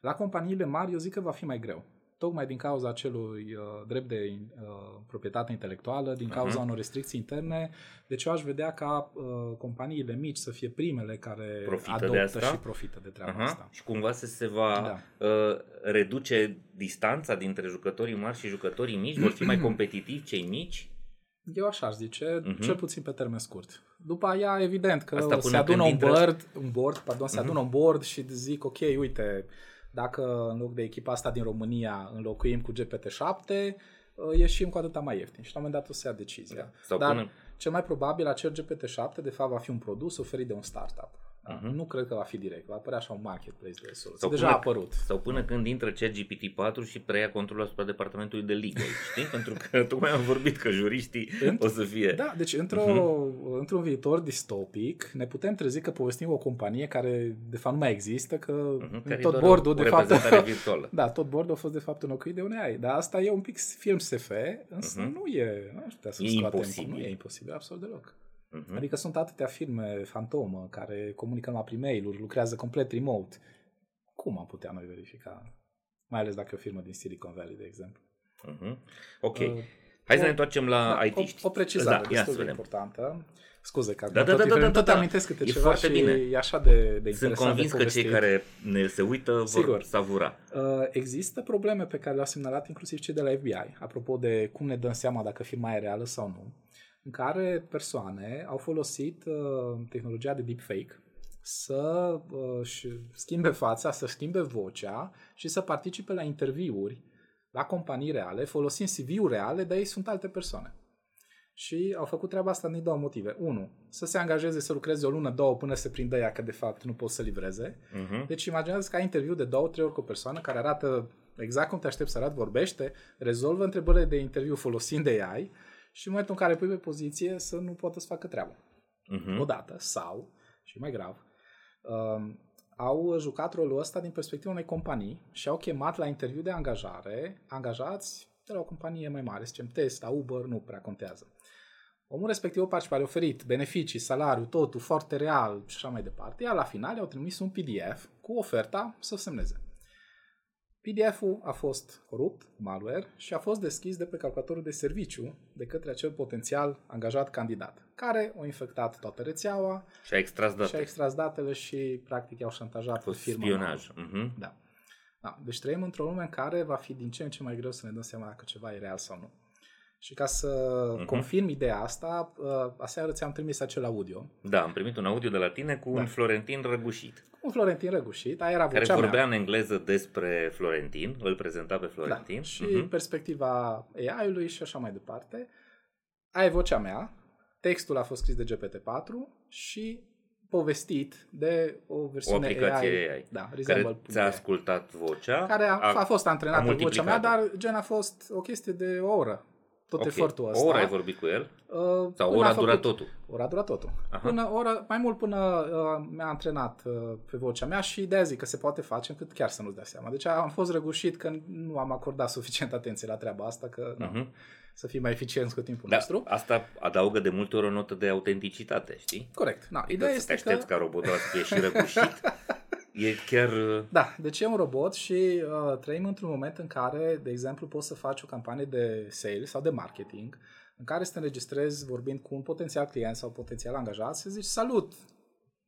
La companiile mari, eu zic că va fi mai greu. Tocmai din cauza acelui uh, drept de uh, proprietate intelectuală, din cauza Mhm. unor restricții interne, deci eu aș vedea ca uh, companiile mici să fie primele care Profită de adoptă asta? și profită de treaba Aha. asta. Și cumva să se va Da. uh, reduce distanța dintre jucătorii mari și jucătorii mici? Vor fi mai competitivi cei mici? Eu așa aș zice, Mhm. cel puțin pe termen scurt. După aia, evident că Asta până se adună când un intră- board, un board, pardon, se Mhm. adună un board și zic, ok, uite, dacă în loc de echipa asta din România înlocuim cu GPT-7, uh, ieșim cu atâta mai ieftin. Și la un moment dat o să ia decizia. Da. Sau Dar până- cel mai probabil acel GPT-7 de fapt va fi un produs oferit de un startup. Da? Mhm. Nu cred că va fi direct, va apărea așa un marketplace de soluții. Sau Deja până- a apărut. Sau până când intră ChatGPT 4 și preia controlul asupra departamentului de legal, știi? Pentru că tocmai am vorbit că juriștii În- o să fie... Da, deci într-o, Mhm. într-un viitor distopic ne putem trezi că povestim o companie care de fapt nu mai există, că Mhm, care e tot doar bordul o de fapt... reprezentare virtuală. Da, tot bordul a fost de fapt înlocuit de un AI. Dar asta e un pic film SF, însă Mhm. nu e, nu aș putea să E scoatem. imposibil. Nu e imposibil absolut deloc. Uh-huh. Adică sunt atâtea firme fantomă care comunică numai prin mail-uri, lucrează complet remote. Cum am putea noi verifica? Mai ales dacă e o firmă din Silicon Valley, de exemplu. Uh-huh. Ok. Uh, Hai să ne întoarcem la da, it o, o precizare da, destul de importantă. Scuze că da, da, da, da, da, tot da, amintesc câte e ceva foarte și bine. e așa de, de Sunt convins că cei care ne se uită vor Sigur. savura. Uh, există probleme pe care le-au semnalat inclusiv cei de la FBI, apropo de cum ne dăm seama dacă firma e reală sau nu, în care persoane au folosit uh, tehnologia de deepfake să uh, schimbe fața, să schimbe vocea și să participe la interviuri la companii reale, folosind CV-uri reale, dar ei sunt alte persoane. Și au făcut treaba asta din două motive. Unu, să se angajeze să lucreze o lună, două, până se prindă ea că de fapt nu pot să livreze. Uh-huh. Deci imaginează că ai interviu de două, trei ori cu o persoană care arată exact cum te aștepți să arată, vorbește, rezolvă întrebările de interviu folosind de AI și în momentul în care pui pe poziție să nu poată să facă treaba. Uh-huh. Odată. Sau, și mai grav, um, au jucat rolul ăsta din perspectiva unei companii și au chemat la interviu de angajare angajați de la o companie mai mare, zicem Tesla, Uber, nu prea contează. Omul respectiv o participare oferit, beneficii, salariu, totul foarte real și așa mai departe, iar la final au trimis un PDF cu oferta să semneze. PDF-ul a fost corupt, malware, și a fost deschis de pe calculatorul de serviciu de către acel potențial angajat candidat, care a infectat toată rețeaua Și a extras date. și a extras datele și practic i-au șantajat a fost firma. spionaj. Uh-huh. Da. da. Deci trăim într-o lume în care va fi din ce în ce mai greu să ne dăm seama dacă ceva e real sau nu. Și ca să Mhm. uh-huh. confirm ideea asta, uh, aseară ți-am trimis acel audio Da, am primit un audio de la tine cu Da. un Florentin răgușit, cu un Florentin Răgușit, aia era care vocea vorbea mea. în engleză despre Florentin, îl prezenta pe Da. Florentin. Și Mhm. perspectiva AI-ului și așa mai departe. Aia e vocea mea, textul a fost scris de GPT-4 și povestit de o O versiune aplicație AI, AI, da, care Resemble. ți-a ascultat vocea. care a, a, fost antrenată vocea multiplicat-o. mea, dar gen a fost o chestie de o oră. Tot Ok. efortul O ăsta. oră ai vorbit cu el? Uh, Sau până o oră a a durat făcut- totul? Ora a durat totul. Aha. Până, ora, mai mult până uh, mi-a antrenat uh, pe vocea mea și de zic că se poate face încât chiar să nu-ți dea seama. Deci am fost răgușit că nu am acordat suficient atenție la treaba asta, că uh-huh. Mhm. să fim mai eficienți cu timpul Da, nostru. asta adaugă de multe ori o notă de autenticitate, știi? Corect. Na, ideea Să te este aștepți că... ca robotul ăla să fie și răgușit. e chiar... uh, Da, deci e un robot și uh, trăim într-un moment în care, de exemplu, poți să faci o campanie de sales sau de marketing în care să te înregistrezi vorbind cu un potențial client sau potențial angajat să zici salut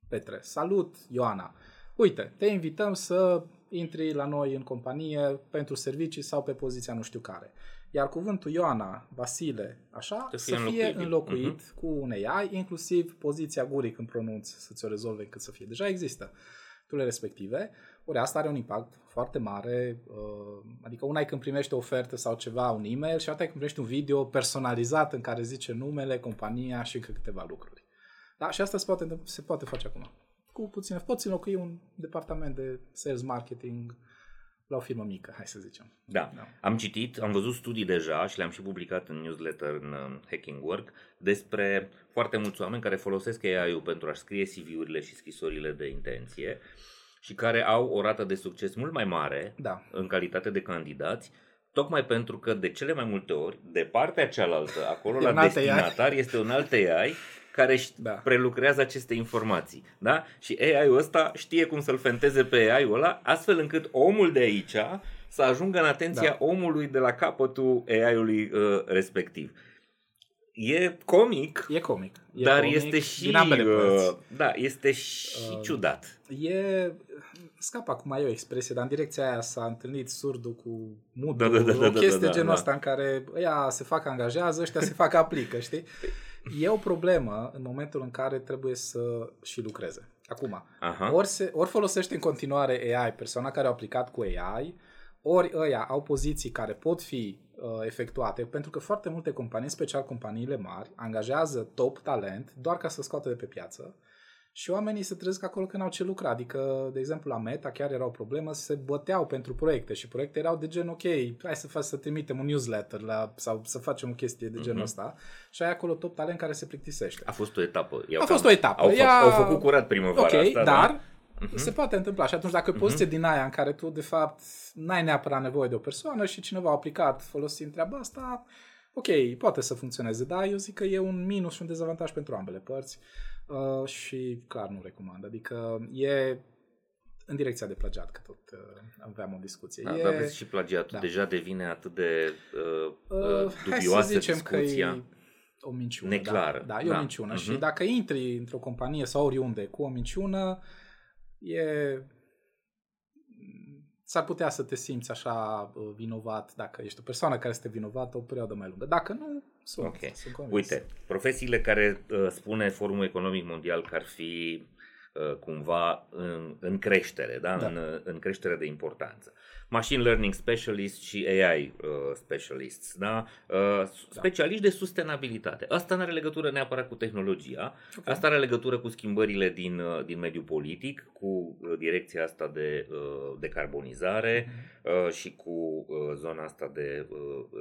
Petre, salut Ioana, uite, te invităm să intri la noi în companie pentru servicii sau pe poziția nu știu care. Iar cuvântul Ioana, Vasile, așa, Să să fie fie înlocuit. înlocuit cu un AI, inclusiv poziția gurii când pronunți să ți-o rezolve cât să fie. Deja există toolele respective, ori asta are un impact foarte mare, uh, adică una e când primești o ofertă sau ceva, un e-mail și alta e când primești un video personalizat în care zice numele, compania și încă câteva lucruri. Da, și asta se poate, se poate face acum. Cu puțin, poți înlocui un departament de sales marketing la o firmă mică, hai să zicem. Da. Da. Am citit, am văzut studii deja și le-am și publicat în newsletter în uh, Hacking Work despre foarte mulți oameni care folosesc AI-ul pentru a scrie CV-urile și scrisorile de intenție și care au o rată de succes mult mai mare Da. în calitate de candidați, tocmai pentru că de cele mai multe ori, de partea cealaltă, acolo E la un alt AI. destinatar, este un alt AI care își Da. prelucrează aceste informații. Da? Și AI-ul ăsta știe cum să-l fenteze pe AI-ul ăla, astfel încât omul de aici să ajungă în atenția Da. omului de la capătul AI-ului uh, respectiv. E comic, E comic. E dar comic este și din ambele părți. uh, da, este și Uh, ciudat. E... Scap acum e o expresie, dar în direcția aia s-a întâlnit surdul cu mudul, Da, da, da, da, o da, chestie da, da, genul da. ăsta în care ăia se fac angajează, ăștia se fac aplică, știi? E o problemă în momentul în care trebuie să și lucreze. Acum, Aha. ori, se, ori folosește în continuare AI, persoana care a aplicat cu AI, ori ăia au poziții care pot fi uh, efectuate, pentru că foarte multe companii, în special companiile mari, angajează top talent doar ca să scoată de pe piață și oamenii se trezesc acolo când au ce lucra. Adică, de exemplu, la Meta chiar era o problemă, se băteau pentru proiecte și proiecte erau de gen, ok, hai să, fac, să trimitem un newsletter la, sau să facem o chestie de genul Mhm. ăsta și ai acolo top talent care se plictisește. A fost o etapă. I-au A fost cam- o etapă. Au, fă, Ea- au făcut curat primăvara Ok, asta, dar da? Mhm. se poate întâmpla. Și atunci dacă e o poziție din aia în care tu, de fapt, n-ai neapărat nevoie de o persoană și cineva a aplicat folosind treaba asta, ok, poate să funcționeze, dar eu zic că e un minus și un dezavantaj pentru ambele părți uh, și clar nu recomand. Adică e în direcția de plagiat, că tot uh, aveam o discuție. Da, e... dar vezi și plagiatul da. deja devine atât de uh, uh, Uh, hai dubioasă să zicem discuția. că e o minciună. Neclară, Da, da e da. o minciună. Și Mhm. dacă intri într-o companie sau oriunde cu o minciună, e... S-ar putea să te simți așa uh, vinovat dacă ești o persoană care este vinovată o perioadă mai lungă. Dacă nu, sunt, Ok. sunt convins. Uite, profesiile care uh, spune Forumul Economic Mondial că ar fi uh, cumva în, în creștere, da? Da. În, uh, în creștere de importanță. Machine Learning Specialist și AI uh, Specialists, da? Uh, specialiști de sustenabilitate. Asta nu are legătură neapărat cu tehnologia, Ok. asta are legătură cu schimbările din, uh, din mediul politic, cu uh, direcția asta de uh, decarbonizare, uh, și cu uh, zona asta de uh, uh,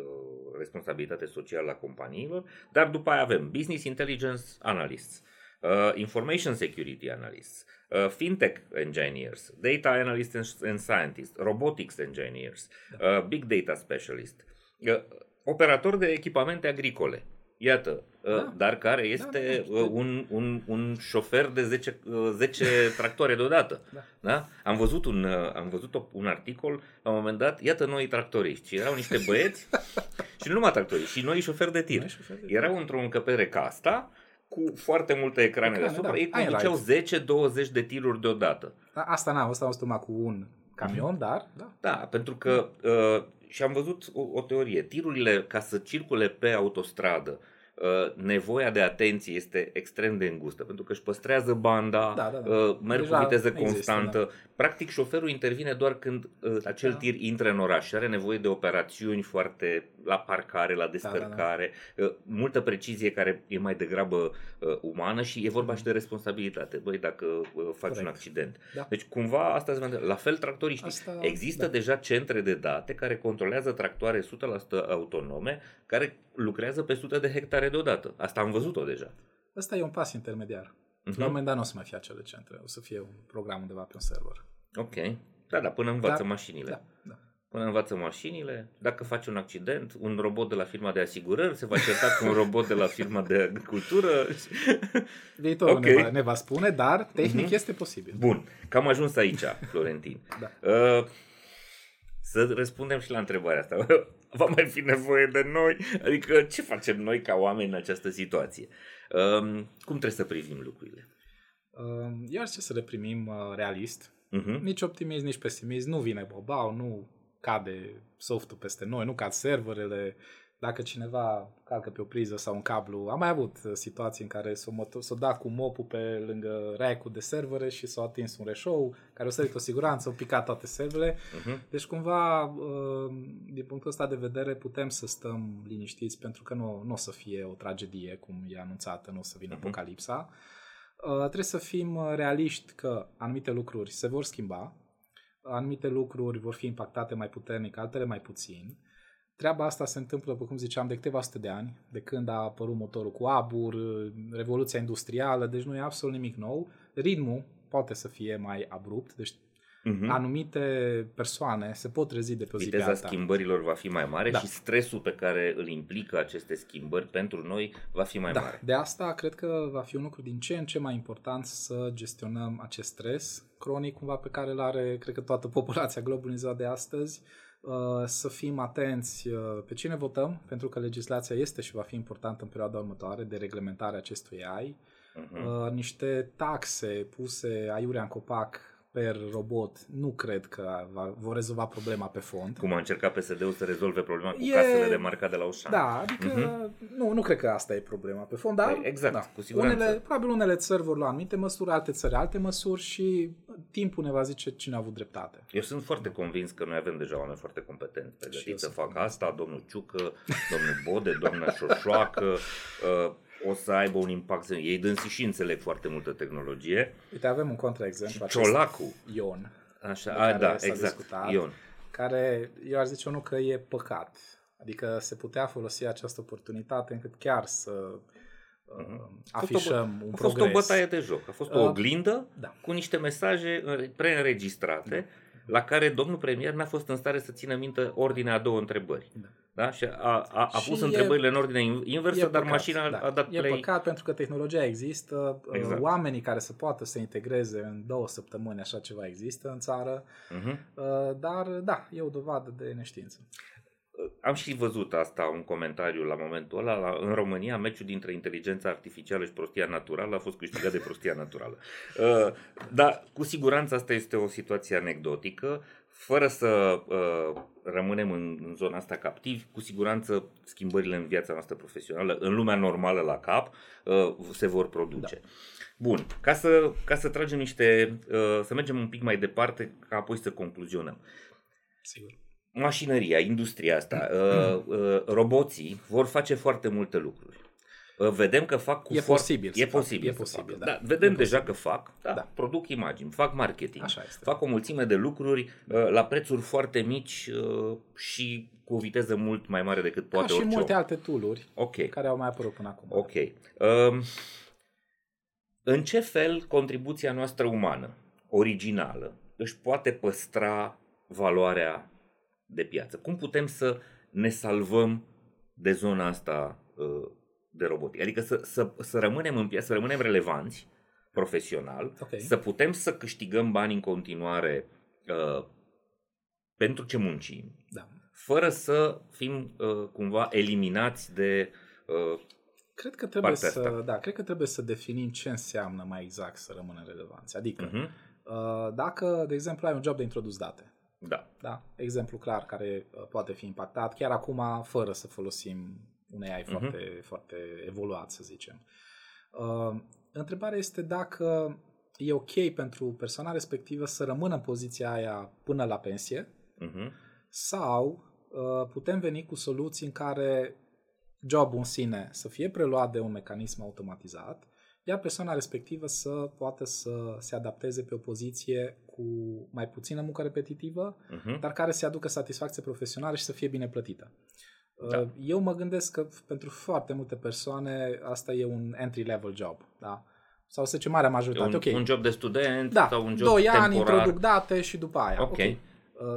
responsabilitate socială a companiilor, dar după aia avem Business Intelligence Analysts, uh, Information Security Analysts, uh, Fintech Engineers, Data Analysts and, and Scientists, Robotics Engineers, uh, Big Data Specialist, uh, operator de echipamente agricole. Iată, uh, Da. dar care este da, da. uh, un, un, un șofer de 10, uh, 10 tractoare deodată. Da. Da? Am văzut, un, uh, am văzut o- un articol, la un moment dat, iată noi tractoriști. Și erau niște băieți, și nu numai tractoriști, și noi șoferi de tir. Noi șoferi de tir. Erau într-o încăpere ca asta, cu foarte multe ecrane, Ecrane, deasupra. da. Ei Ai conduceau 10-20 de tiruri deodată. Da, Asta n-am, asta am văzut numai cu un camion, Mhm. dar da. Da, pentru că uh, și am văzut o, o teorie. Tirurile, ca să circule pe autostradă, uh, nevoia de atenție este extrem de îngustă, pentru că își păstrează banda, Da, da, da. uh, merg Deja cu viteză există, constantă. Practic, șoferul intervine doar când uh, acel Da. tir intră în oraș și are nevoie de operațiuni foarte la parcare, Da, la descărcare, uh, multă precizie care e mai degrabă uh, umană și e vorba și de responsabilitate. Băi, dacă uh, faci un Corect. accident. Da. Deci, cumva, asta se vede. La fel, tractoriștii. Asta- Există da. deja centre de date care controlează tractoare 100% autonome care lucrează pe sute de hectare deodată. Asta am văzut-o deja. Ăsta e un pas intermediar. Mhm. La un moment dat nu o să mai fie acele centre, o să fie un program undeva pe un server. Ok. Da, da, până învață Da. mașinile. Da, da. Până învață mașinile, dacă face un accident, un robot de la firma de asigurări se va certa cu un robot de la firma de agricultură. Viitorul Ok. ne, va, ne va spune, dar tehnic Mhm. este posibil. Bun, că am ajuns aici, Florentin. Da. Uh, să răspundem și la întrebarea asta. Va mai fi nevoie de noi? Adică ce facem noi ca oameni în această situație? Um, cum trebuie să privim lucrurile? Uh, Eu aș zice să le primim uh, realist. Uh-huh. Nici optimist, nici pesimist. Nu vine bobau, nu cade softul peste noi, nu cad serverele. Dacă cineva calcă pe o priză sau un cablu, am mai avut uh, situații în care s-o, moto- s-o dat cu mopul pe lângă rack de servere și s-a atins un reșou care o sărit o siguranță, au picat toate serverele. Uh-huh. Deci cumva, uh, din punctul ăsta de vedere, putem să stăm liniștiți pentru că nu, nu o să fie o tragedie, cum e anunțată, nu o să vină Mhm. apocalipsa. Uh, Trebuie să fim uh, realiști că anumite lucruri se vor schimba, anumite lucruri vor fi impactate mai puternic, altele mai puțin. Treaba asta se întâmplă, după cum ziceam, de câteva sute de ani, de când a apărut motorul cu abur, uh, revoluția industrială, deci nu e absolut nimic nou. Ritmul poate să fie mai abrupt, deci Uh-huh. anumite persoane se pot trezi de pe o zi pe Viteza alta. schimbărilor va fi mai mare Da. și stresul pe care îl implică aceste schimbări pentru noi va fi mai Da, mare. de asta cred că va fi un lucru din ce în ce mai important să gestionăm acest stres cronic cumva pe care îl are, cred că toată populația globului în ziua de astăzi, uh, să fim atenți uh, pe cine votăm, pentru că legislația este și va fi importantă în perioada următoare de reglementare a acestui AI. Uh-huh. Uh, Niște taxe puse aiurea în copac per robot nu cred că va, vor rezolva problema pe fond. Cum a încercat PSD-ul să rezolve problema cu E- casele de marcat de la Ușan. Da, adică nu, nu cred că asta e problema pe fond, dar Păi, exact, da. cu siguranță. Unele, probabil unele țări vor lua anumite măsuri, alte țări alte măsuri și timpul ne va zice cine a avut dreptate. Eu sunt foarte convins că noi avem deja oameni foarte competenți Și eu pregătiți să sunt facă asta, domnul Ciucă, domnul Bode, doamna Șoșoacă, uh, o să aibă un impact. Ei dânsi și înțeleg foarte multă tehnologie. Uite, avem un contraexemplu. Și acest Ciolacu. Ion, Așa, de a, care da, s-a exact, discutat. Ion. care eu aș zice unul că e păcat. Adică se putea folosi această oportunitate încât chiar să uh, A fost o bă- afișăm un A fost progres. o bătaie de joc, a fost o Uh, oglindă da. cu niște mesaje înre- preînregistrate la care domnul premier n-a fost în stare să țină minte ordinea a două întrebări. Da. Da? Și a, a, a Și pus e- întrebările în ordine inversă, E dar păcat, mașina da. a dat E play. păcat pentru că tehnologia există, Exact. exact. oamenii care să poată să integreze în două săptămâni așa ceva există în țară, Mhm. uh, dar da, e o dovadă de neștiință. Am și văzut asta, un comentariu la momentul ăla. La, în România, meciul dintre inteligența artificială și prostia naturală a fost câștigat de prostia naturală. Uh, dar, cu siguranță, asta este o situație anecdotică. Fără să uh, rămânem în, în zona asta captivi, cu siguranță schimbările în viața noastră profesională, în lumea normală la cap, uh, se vor produce. Da. Bun, ca să, ca să tragem niște, uh, să mergem un pic mai departe, ca apoi să concluzionăm Sigur. mașinăria, industria asta, uh, uh, roboții vor face foarte multe lucruri. Uh, vedem că fac cu E foarte... posibil să E facă, posibil, e să posibil, facă. da. da. Vedem E deja posibil. că fac, da, Da. produc imagini, fac marketing, Așa este. fac o mulțime de lucruri uh, la prețuri foarte mici uh, și cu o viteză mult mai mare decât Ca poate și orice multe om. alte tooluri Ok. care au mai apărut până acum. Ok. Um, în ce fel contribuția noastră umană, originală, își poate păstra valoarea de piață? Cum putem să ne salvăm de zona asta uh, de robotică? Adică să, să, să rămânem în piață, să rămânem relevanți profesional, Ok. să putem să câștigăm bani în continuare uh, pentru ce muncim, Da. fără să fim uh, cumva eliminați de uh, Cred că trebuie Partea să, asta. da, cred că trebuie să definim ce înseamnă mai exact să rămânem relevanți. Adică, uh-huh. uh, dacă, de exemplu, ai un job de introdus date, Da. da? exemplu clar care uh, poate fi impactat chiar acum fără să folosim un AI Mhm. foarte, foarte evoluat, să zicem. Uh, întrebarea este dacă e ok pentru persoana respectivă să rămână în poziția aia până la pensie Uh-huh. sau uh, putem veni cu soluții în care jobul în sine să fie preluat de un mecanism automatizat, iar persoana respectivă să poată să se adapteze pe o poziție cu mai puțină muncă repetitivă, Uh-huh. dar care să aducă satisfacție profesională și să fie bine plătită. Da. Uh, Eu mă gândesc că pentru foarte multe persoane asta e un entry-level job, da? Sau să zicem marea majoritate. Un, ok, un job de student da, sau un job 2 temporar. ani introduc date și după aia. Ok. ok. Uh,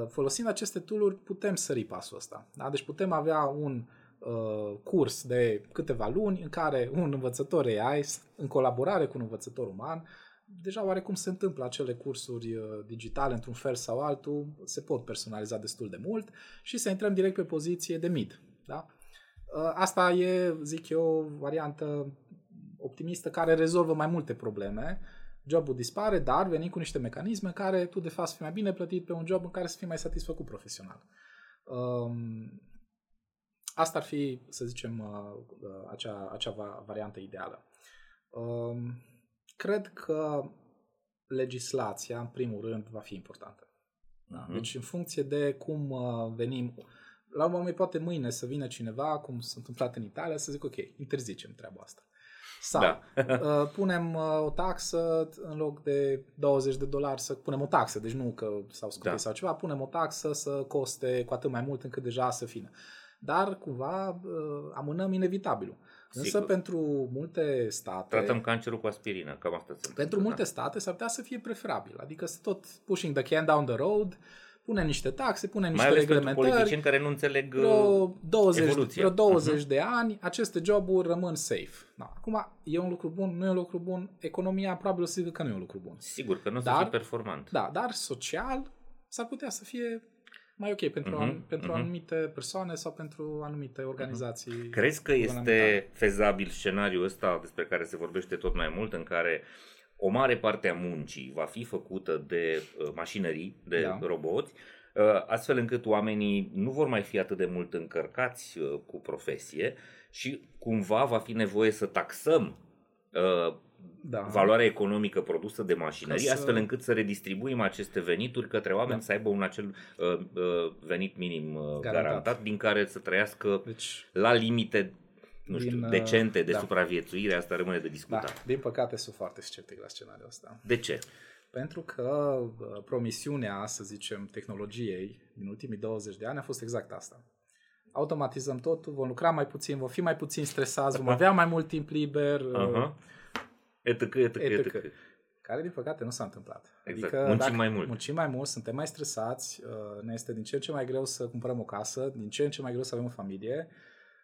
folosind aceste tooluri putem sări pasul ăsta. Da? Deci putem avea un uh, curs de câteva luni în care un învățător AI, în colaborare cu un învățător uman, deja oarecum se întâmplă acele cursuri uh, digitale într-un fel sau altul, se pot personaliza destul de mult și să intrăm direct pe poziție de mid. Da? Uh, Asta e, zic eu, o variantă optimistă care rezolvă mai multe probleme. Jobul dispare, dar venim cu niște mecanisme în care tu de fapt să fii mai bine plătit pe un job în care să fii mai satisfăcut profesional. Um, asta ar fi, să zicem, uh, uh, acea, acea va- variantă ideală. Um, cred că legislația, în primul rând, va fi importantă. Da? Mhm. Deci, în funcție de cum uh, venim, la urmă urmei, poate mâine să vină cineva, cum s-a întâmplat în Italia, să zic, ok, interzicem treaba asta. Sau Da. uh, punem uh, o taxă în loc de 20 de dolari să punem o taxă, deci nu că s-au scutei Da. sau ceva, punem o taxă să coste cu atât mai mult încât deja să fină. Dar cumva uh, amânăm inevitabilul. Însă Sigur. pentru multe state... Tratăm cancerul cu aspirină, cam asta se întâmplă, Pentru da. multe state s-ar putea să fie preferabil. Adică să tot pushing the can down the road, punem niște taxe, punem Mai niște ales pentru reglementări. politicieni care nu înțeleg uh, Vreo 20, evoluția. vreo 20 Mhm. de ani, aceste joburi rămân safe. Da. Acum, e un lucru bun, nu e un lucru bun. Economia probabil o să zică că nu e un lucru bun. Sigur că nu o să Dar- fie performant. Da, dar social s-ar putea să fie mai ok pentru, Mhm, an, pentru mhm. anumite persoane sau pentru anumite organizații. Crezi că guvernamentale. este fezabil scenariul ăsta despre care se vorbește tot mai mult, în care o mare parte a muncii va fi făcută de uh, mașinării, de Da. roboți, uh, astfel încât oamenii nu vor mai fi atât de mult încărcați uh, cu profesie și cumva va fi nevoie să taxăm uh, da. valoarea economică produsă de mașinării, Ca să- astfel încât să redistribuim aceste venituri către oameni Da. să aibă un acel uh, uh, venit minim uh, garantat. Garantat. din care să trăiască Deci, la limite nu știu, Din, uh, decente de da. supraviețuire, asta rămâne de da, discutat. din păcate sunt foarte sceptic la scenariul ăsta. De ce? Pentru că uh, promisiunea, să zicem, tehnologiei din ultimii 20 de ani a fost exact asta. Automatizăm totul, vom lucra mai puțin, vom fi mai puțin stresați, vom avea mai mult timp liber, uh, Aha. Etc, etc, etc. etc. care din păcate nu s-a întâmplat. Exact, adică, muncim mai mult. Muncim mai mult, suntem mai stresați, uh, ne este din ce în ce mai greu să cumpărăm o casă, din ce în ce mai greu să avem o familie.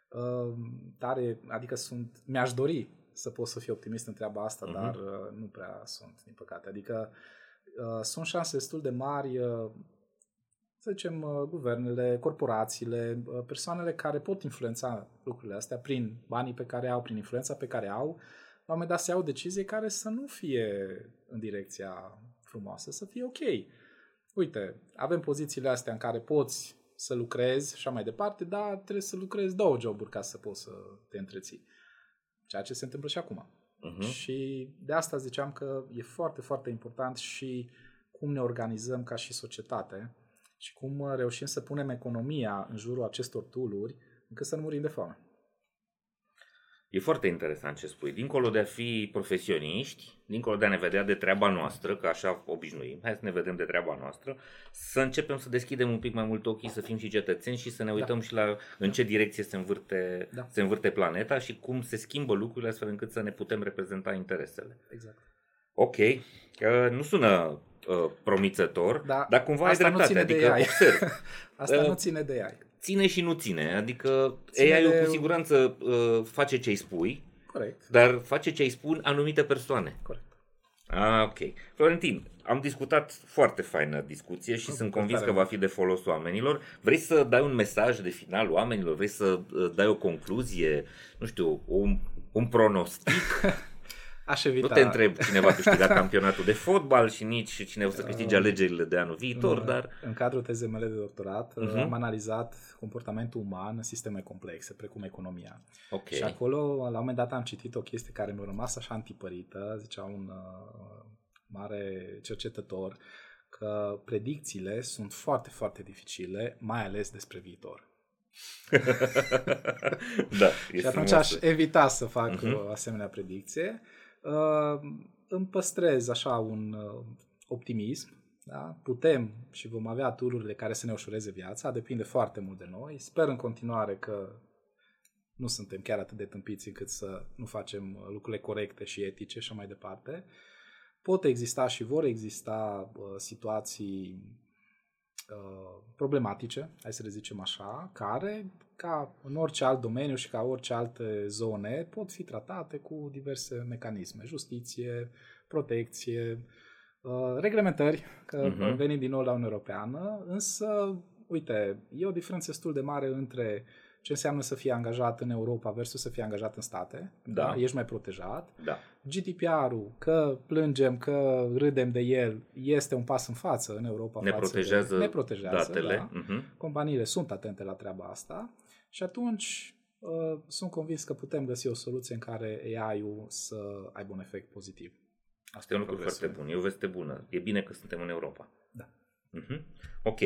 Uh, tare, adică sunt, mi-aș dori să pot să fiu optimist în treaba asta, uh-huh. dar uh, nu prea sunt, din păcate. Adică sunt șanse destul de mari să zicem, guvernele, corporațiile, persoanele care pot influența lucrurile astea prin banii pe care au, prin influența pe care au, la un moment dat să iau o decizie care să nu fie în direcția frumoasă, să fie ok. Uite, avem pozițiile astea în care poți să lucrezi și așa mai departe, dar trebuie să lucrezi două joburi ca să poți să te întreții. Ceea ce se întâmplă și acum. Uh-huh. Și de asta ziceam că e foarte, foarte important și cum ne organizăm ca și societate și cum reușim să punem economia în jurul acestor tooluri încât să nu murim de foame. E foarte interesant ce spui. Dincolo de a fi profesioniști, dincolo de a ne vedea de treaba noastră, că așa obișnuim, hai să ne vedem de treaba noastră, să începem să deschidem un pic mai mult ochii, să fim și cetățeni și să ne uităm da. și la în ce direcție se învârte, da. se învârte planeta și cum se schimbă lucrurile astfel încât să ne putem reprezenta interesele. Exact. Ok, uh, nu sună uh, promițător, da. dar cumva Asta ai dreptate, adică observ. Asta uh, nu ține de ea ține și nu ține. Adică ține AI-ul de... cu siguranță uh, face ce-i spui, Corect. dar face ce-i spun anumite persoane. Corect. Ah, ok. Florentin, am discutat foarte faină discuție și sunt convins că va fi de folos oamenilor. Vrei să dai un mesaj de final oamenilor? Vrei să uh, dai o concluzie? Nu știu, un, un pronostic? Aș evita. Nu te întreb cine va câștiga campionatul de fotbal și nici cine o să câștige alegerile de anul viitor, nu, dar... În cadrul tezei mele de doctorat uh-huh. am analizat comportamentul uman în sisteme complexe, precum economia. Okay. Și acolo, la un moment dat, am citit o chestie care mi-a rămas așa antipărită, zicea un uh, mare cercetător, că predicțiile sunt foarte, foarte dificile, mai ales despre viitor. da, și atunci aș evita să fac uh-huh. o asemenea predicție uh, îmi păstrez așa un uh, optimism. Da? Putem și vom avea tururile care să ne ușureze viața, depinde foarte mult de noi. Sper în continuare că nu suntem chiar atât de tâmpiți încât să nu facem uh, lucrurile corecte și etice și mai departe. Pot exista și vor exista uh, situații uh, problematice, hai să le zicem așa, care ca în orice alt domeniu și ca orice alte zone, pot fi tratate cu diverse mecanisme, justiție, protecție, uh, reglementări, că uh-huh. venim din nou la Uniunea Europeană, însă, uite, e o diferență destul de mare între ce înseamnă să fii angajat în Europa versus să fii angajat în state. Da. da? Ești mai protejat. Da. GDPR-ul, că plângem, că râdem de el, este un pas în față în Europa. Ne față protejează, de, ne protejează datele. Da. Uh-huh. Companiile sunt atente la treaba asta. Și atunci uh, sunt convins că putem găsi o soluție în care AI-ul să aibă un efect pozitiv. Asta e un lucru foarte bun, e o veste bună. E bine că suntem în Europa. Da. Uh-huh. Ok.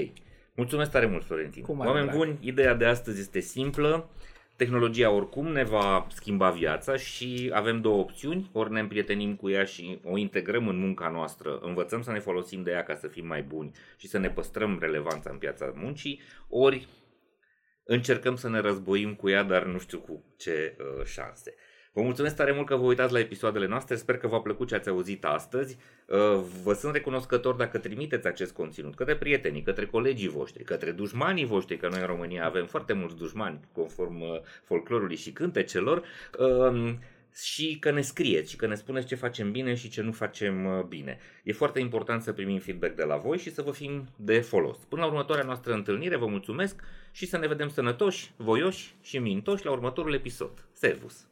Mulțumesc tare mult, Florentin. Cum Oameni drag. buni, ideea de astăzi este simplă. Tehnologia oricum ne va schimba viața și avem două opțiuni, ori ne împrietenim cu ea și o integrăm în munca noastră, învățăm să ne folosim de ea ca să fim mai buni și să ne păstrăm relevanța în piața muncii, ori încercăm să ne războim cu ea, dar nu știu cu ce uh, șanse. Vă mulțumesc tare mult că vă uitați la episoadele noastre, sper că v-a plăcut ce ați auzit astăzi. Uh, vă sunt recunoscător dacă trimiteți acest conținut către prietenii, către colegii voștri, către dușmanii voștri, că noi în România avem foarte mulți dușmani conform uh, folclorului și cântecelor. Uh, și că ne scrieți și că ne spuneți ce facem bine și ce nu facem uh, bine. E foarte important să primim feedback de la voi și să vă fim de folos. Până la următoarea noastră întâlnire, vă mulțumesc și să ne vedem sănătoși, voioși și mintoși la următorul episod. Servus!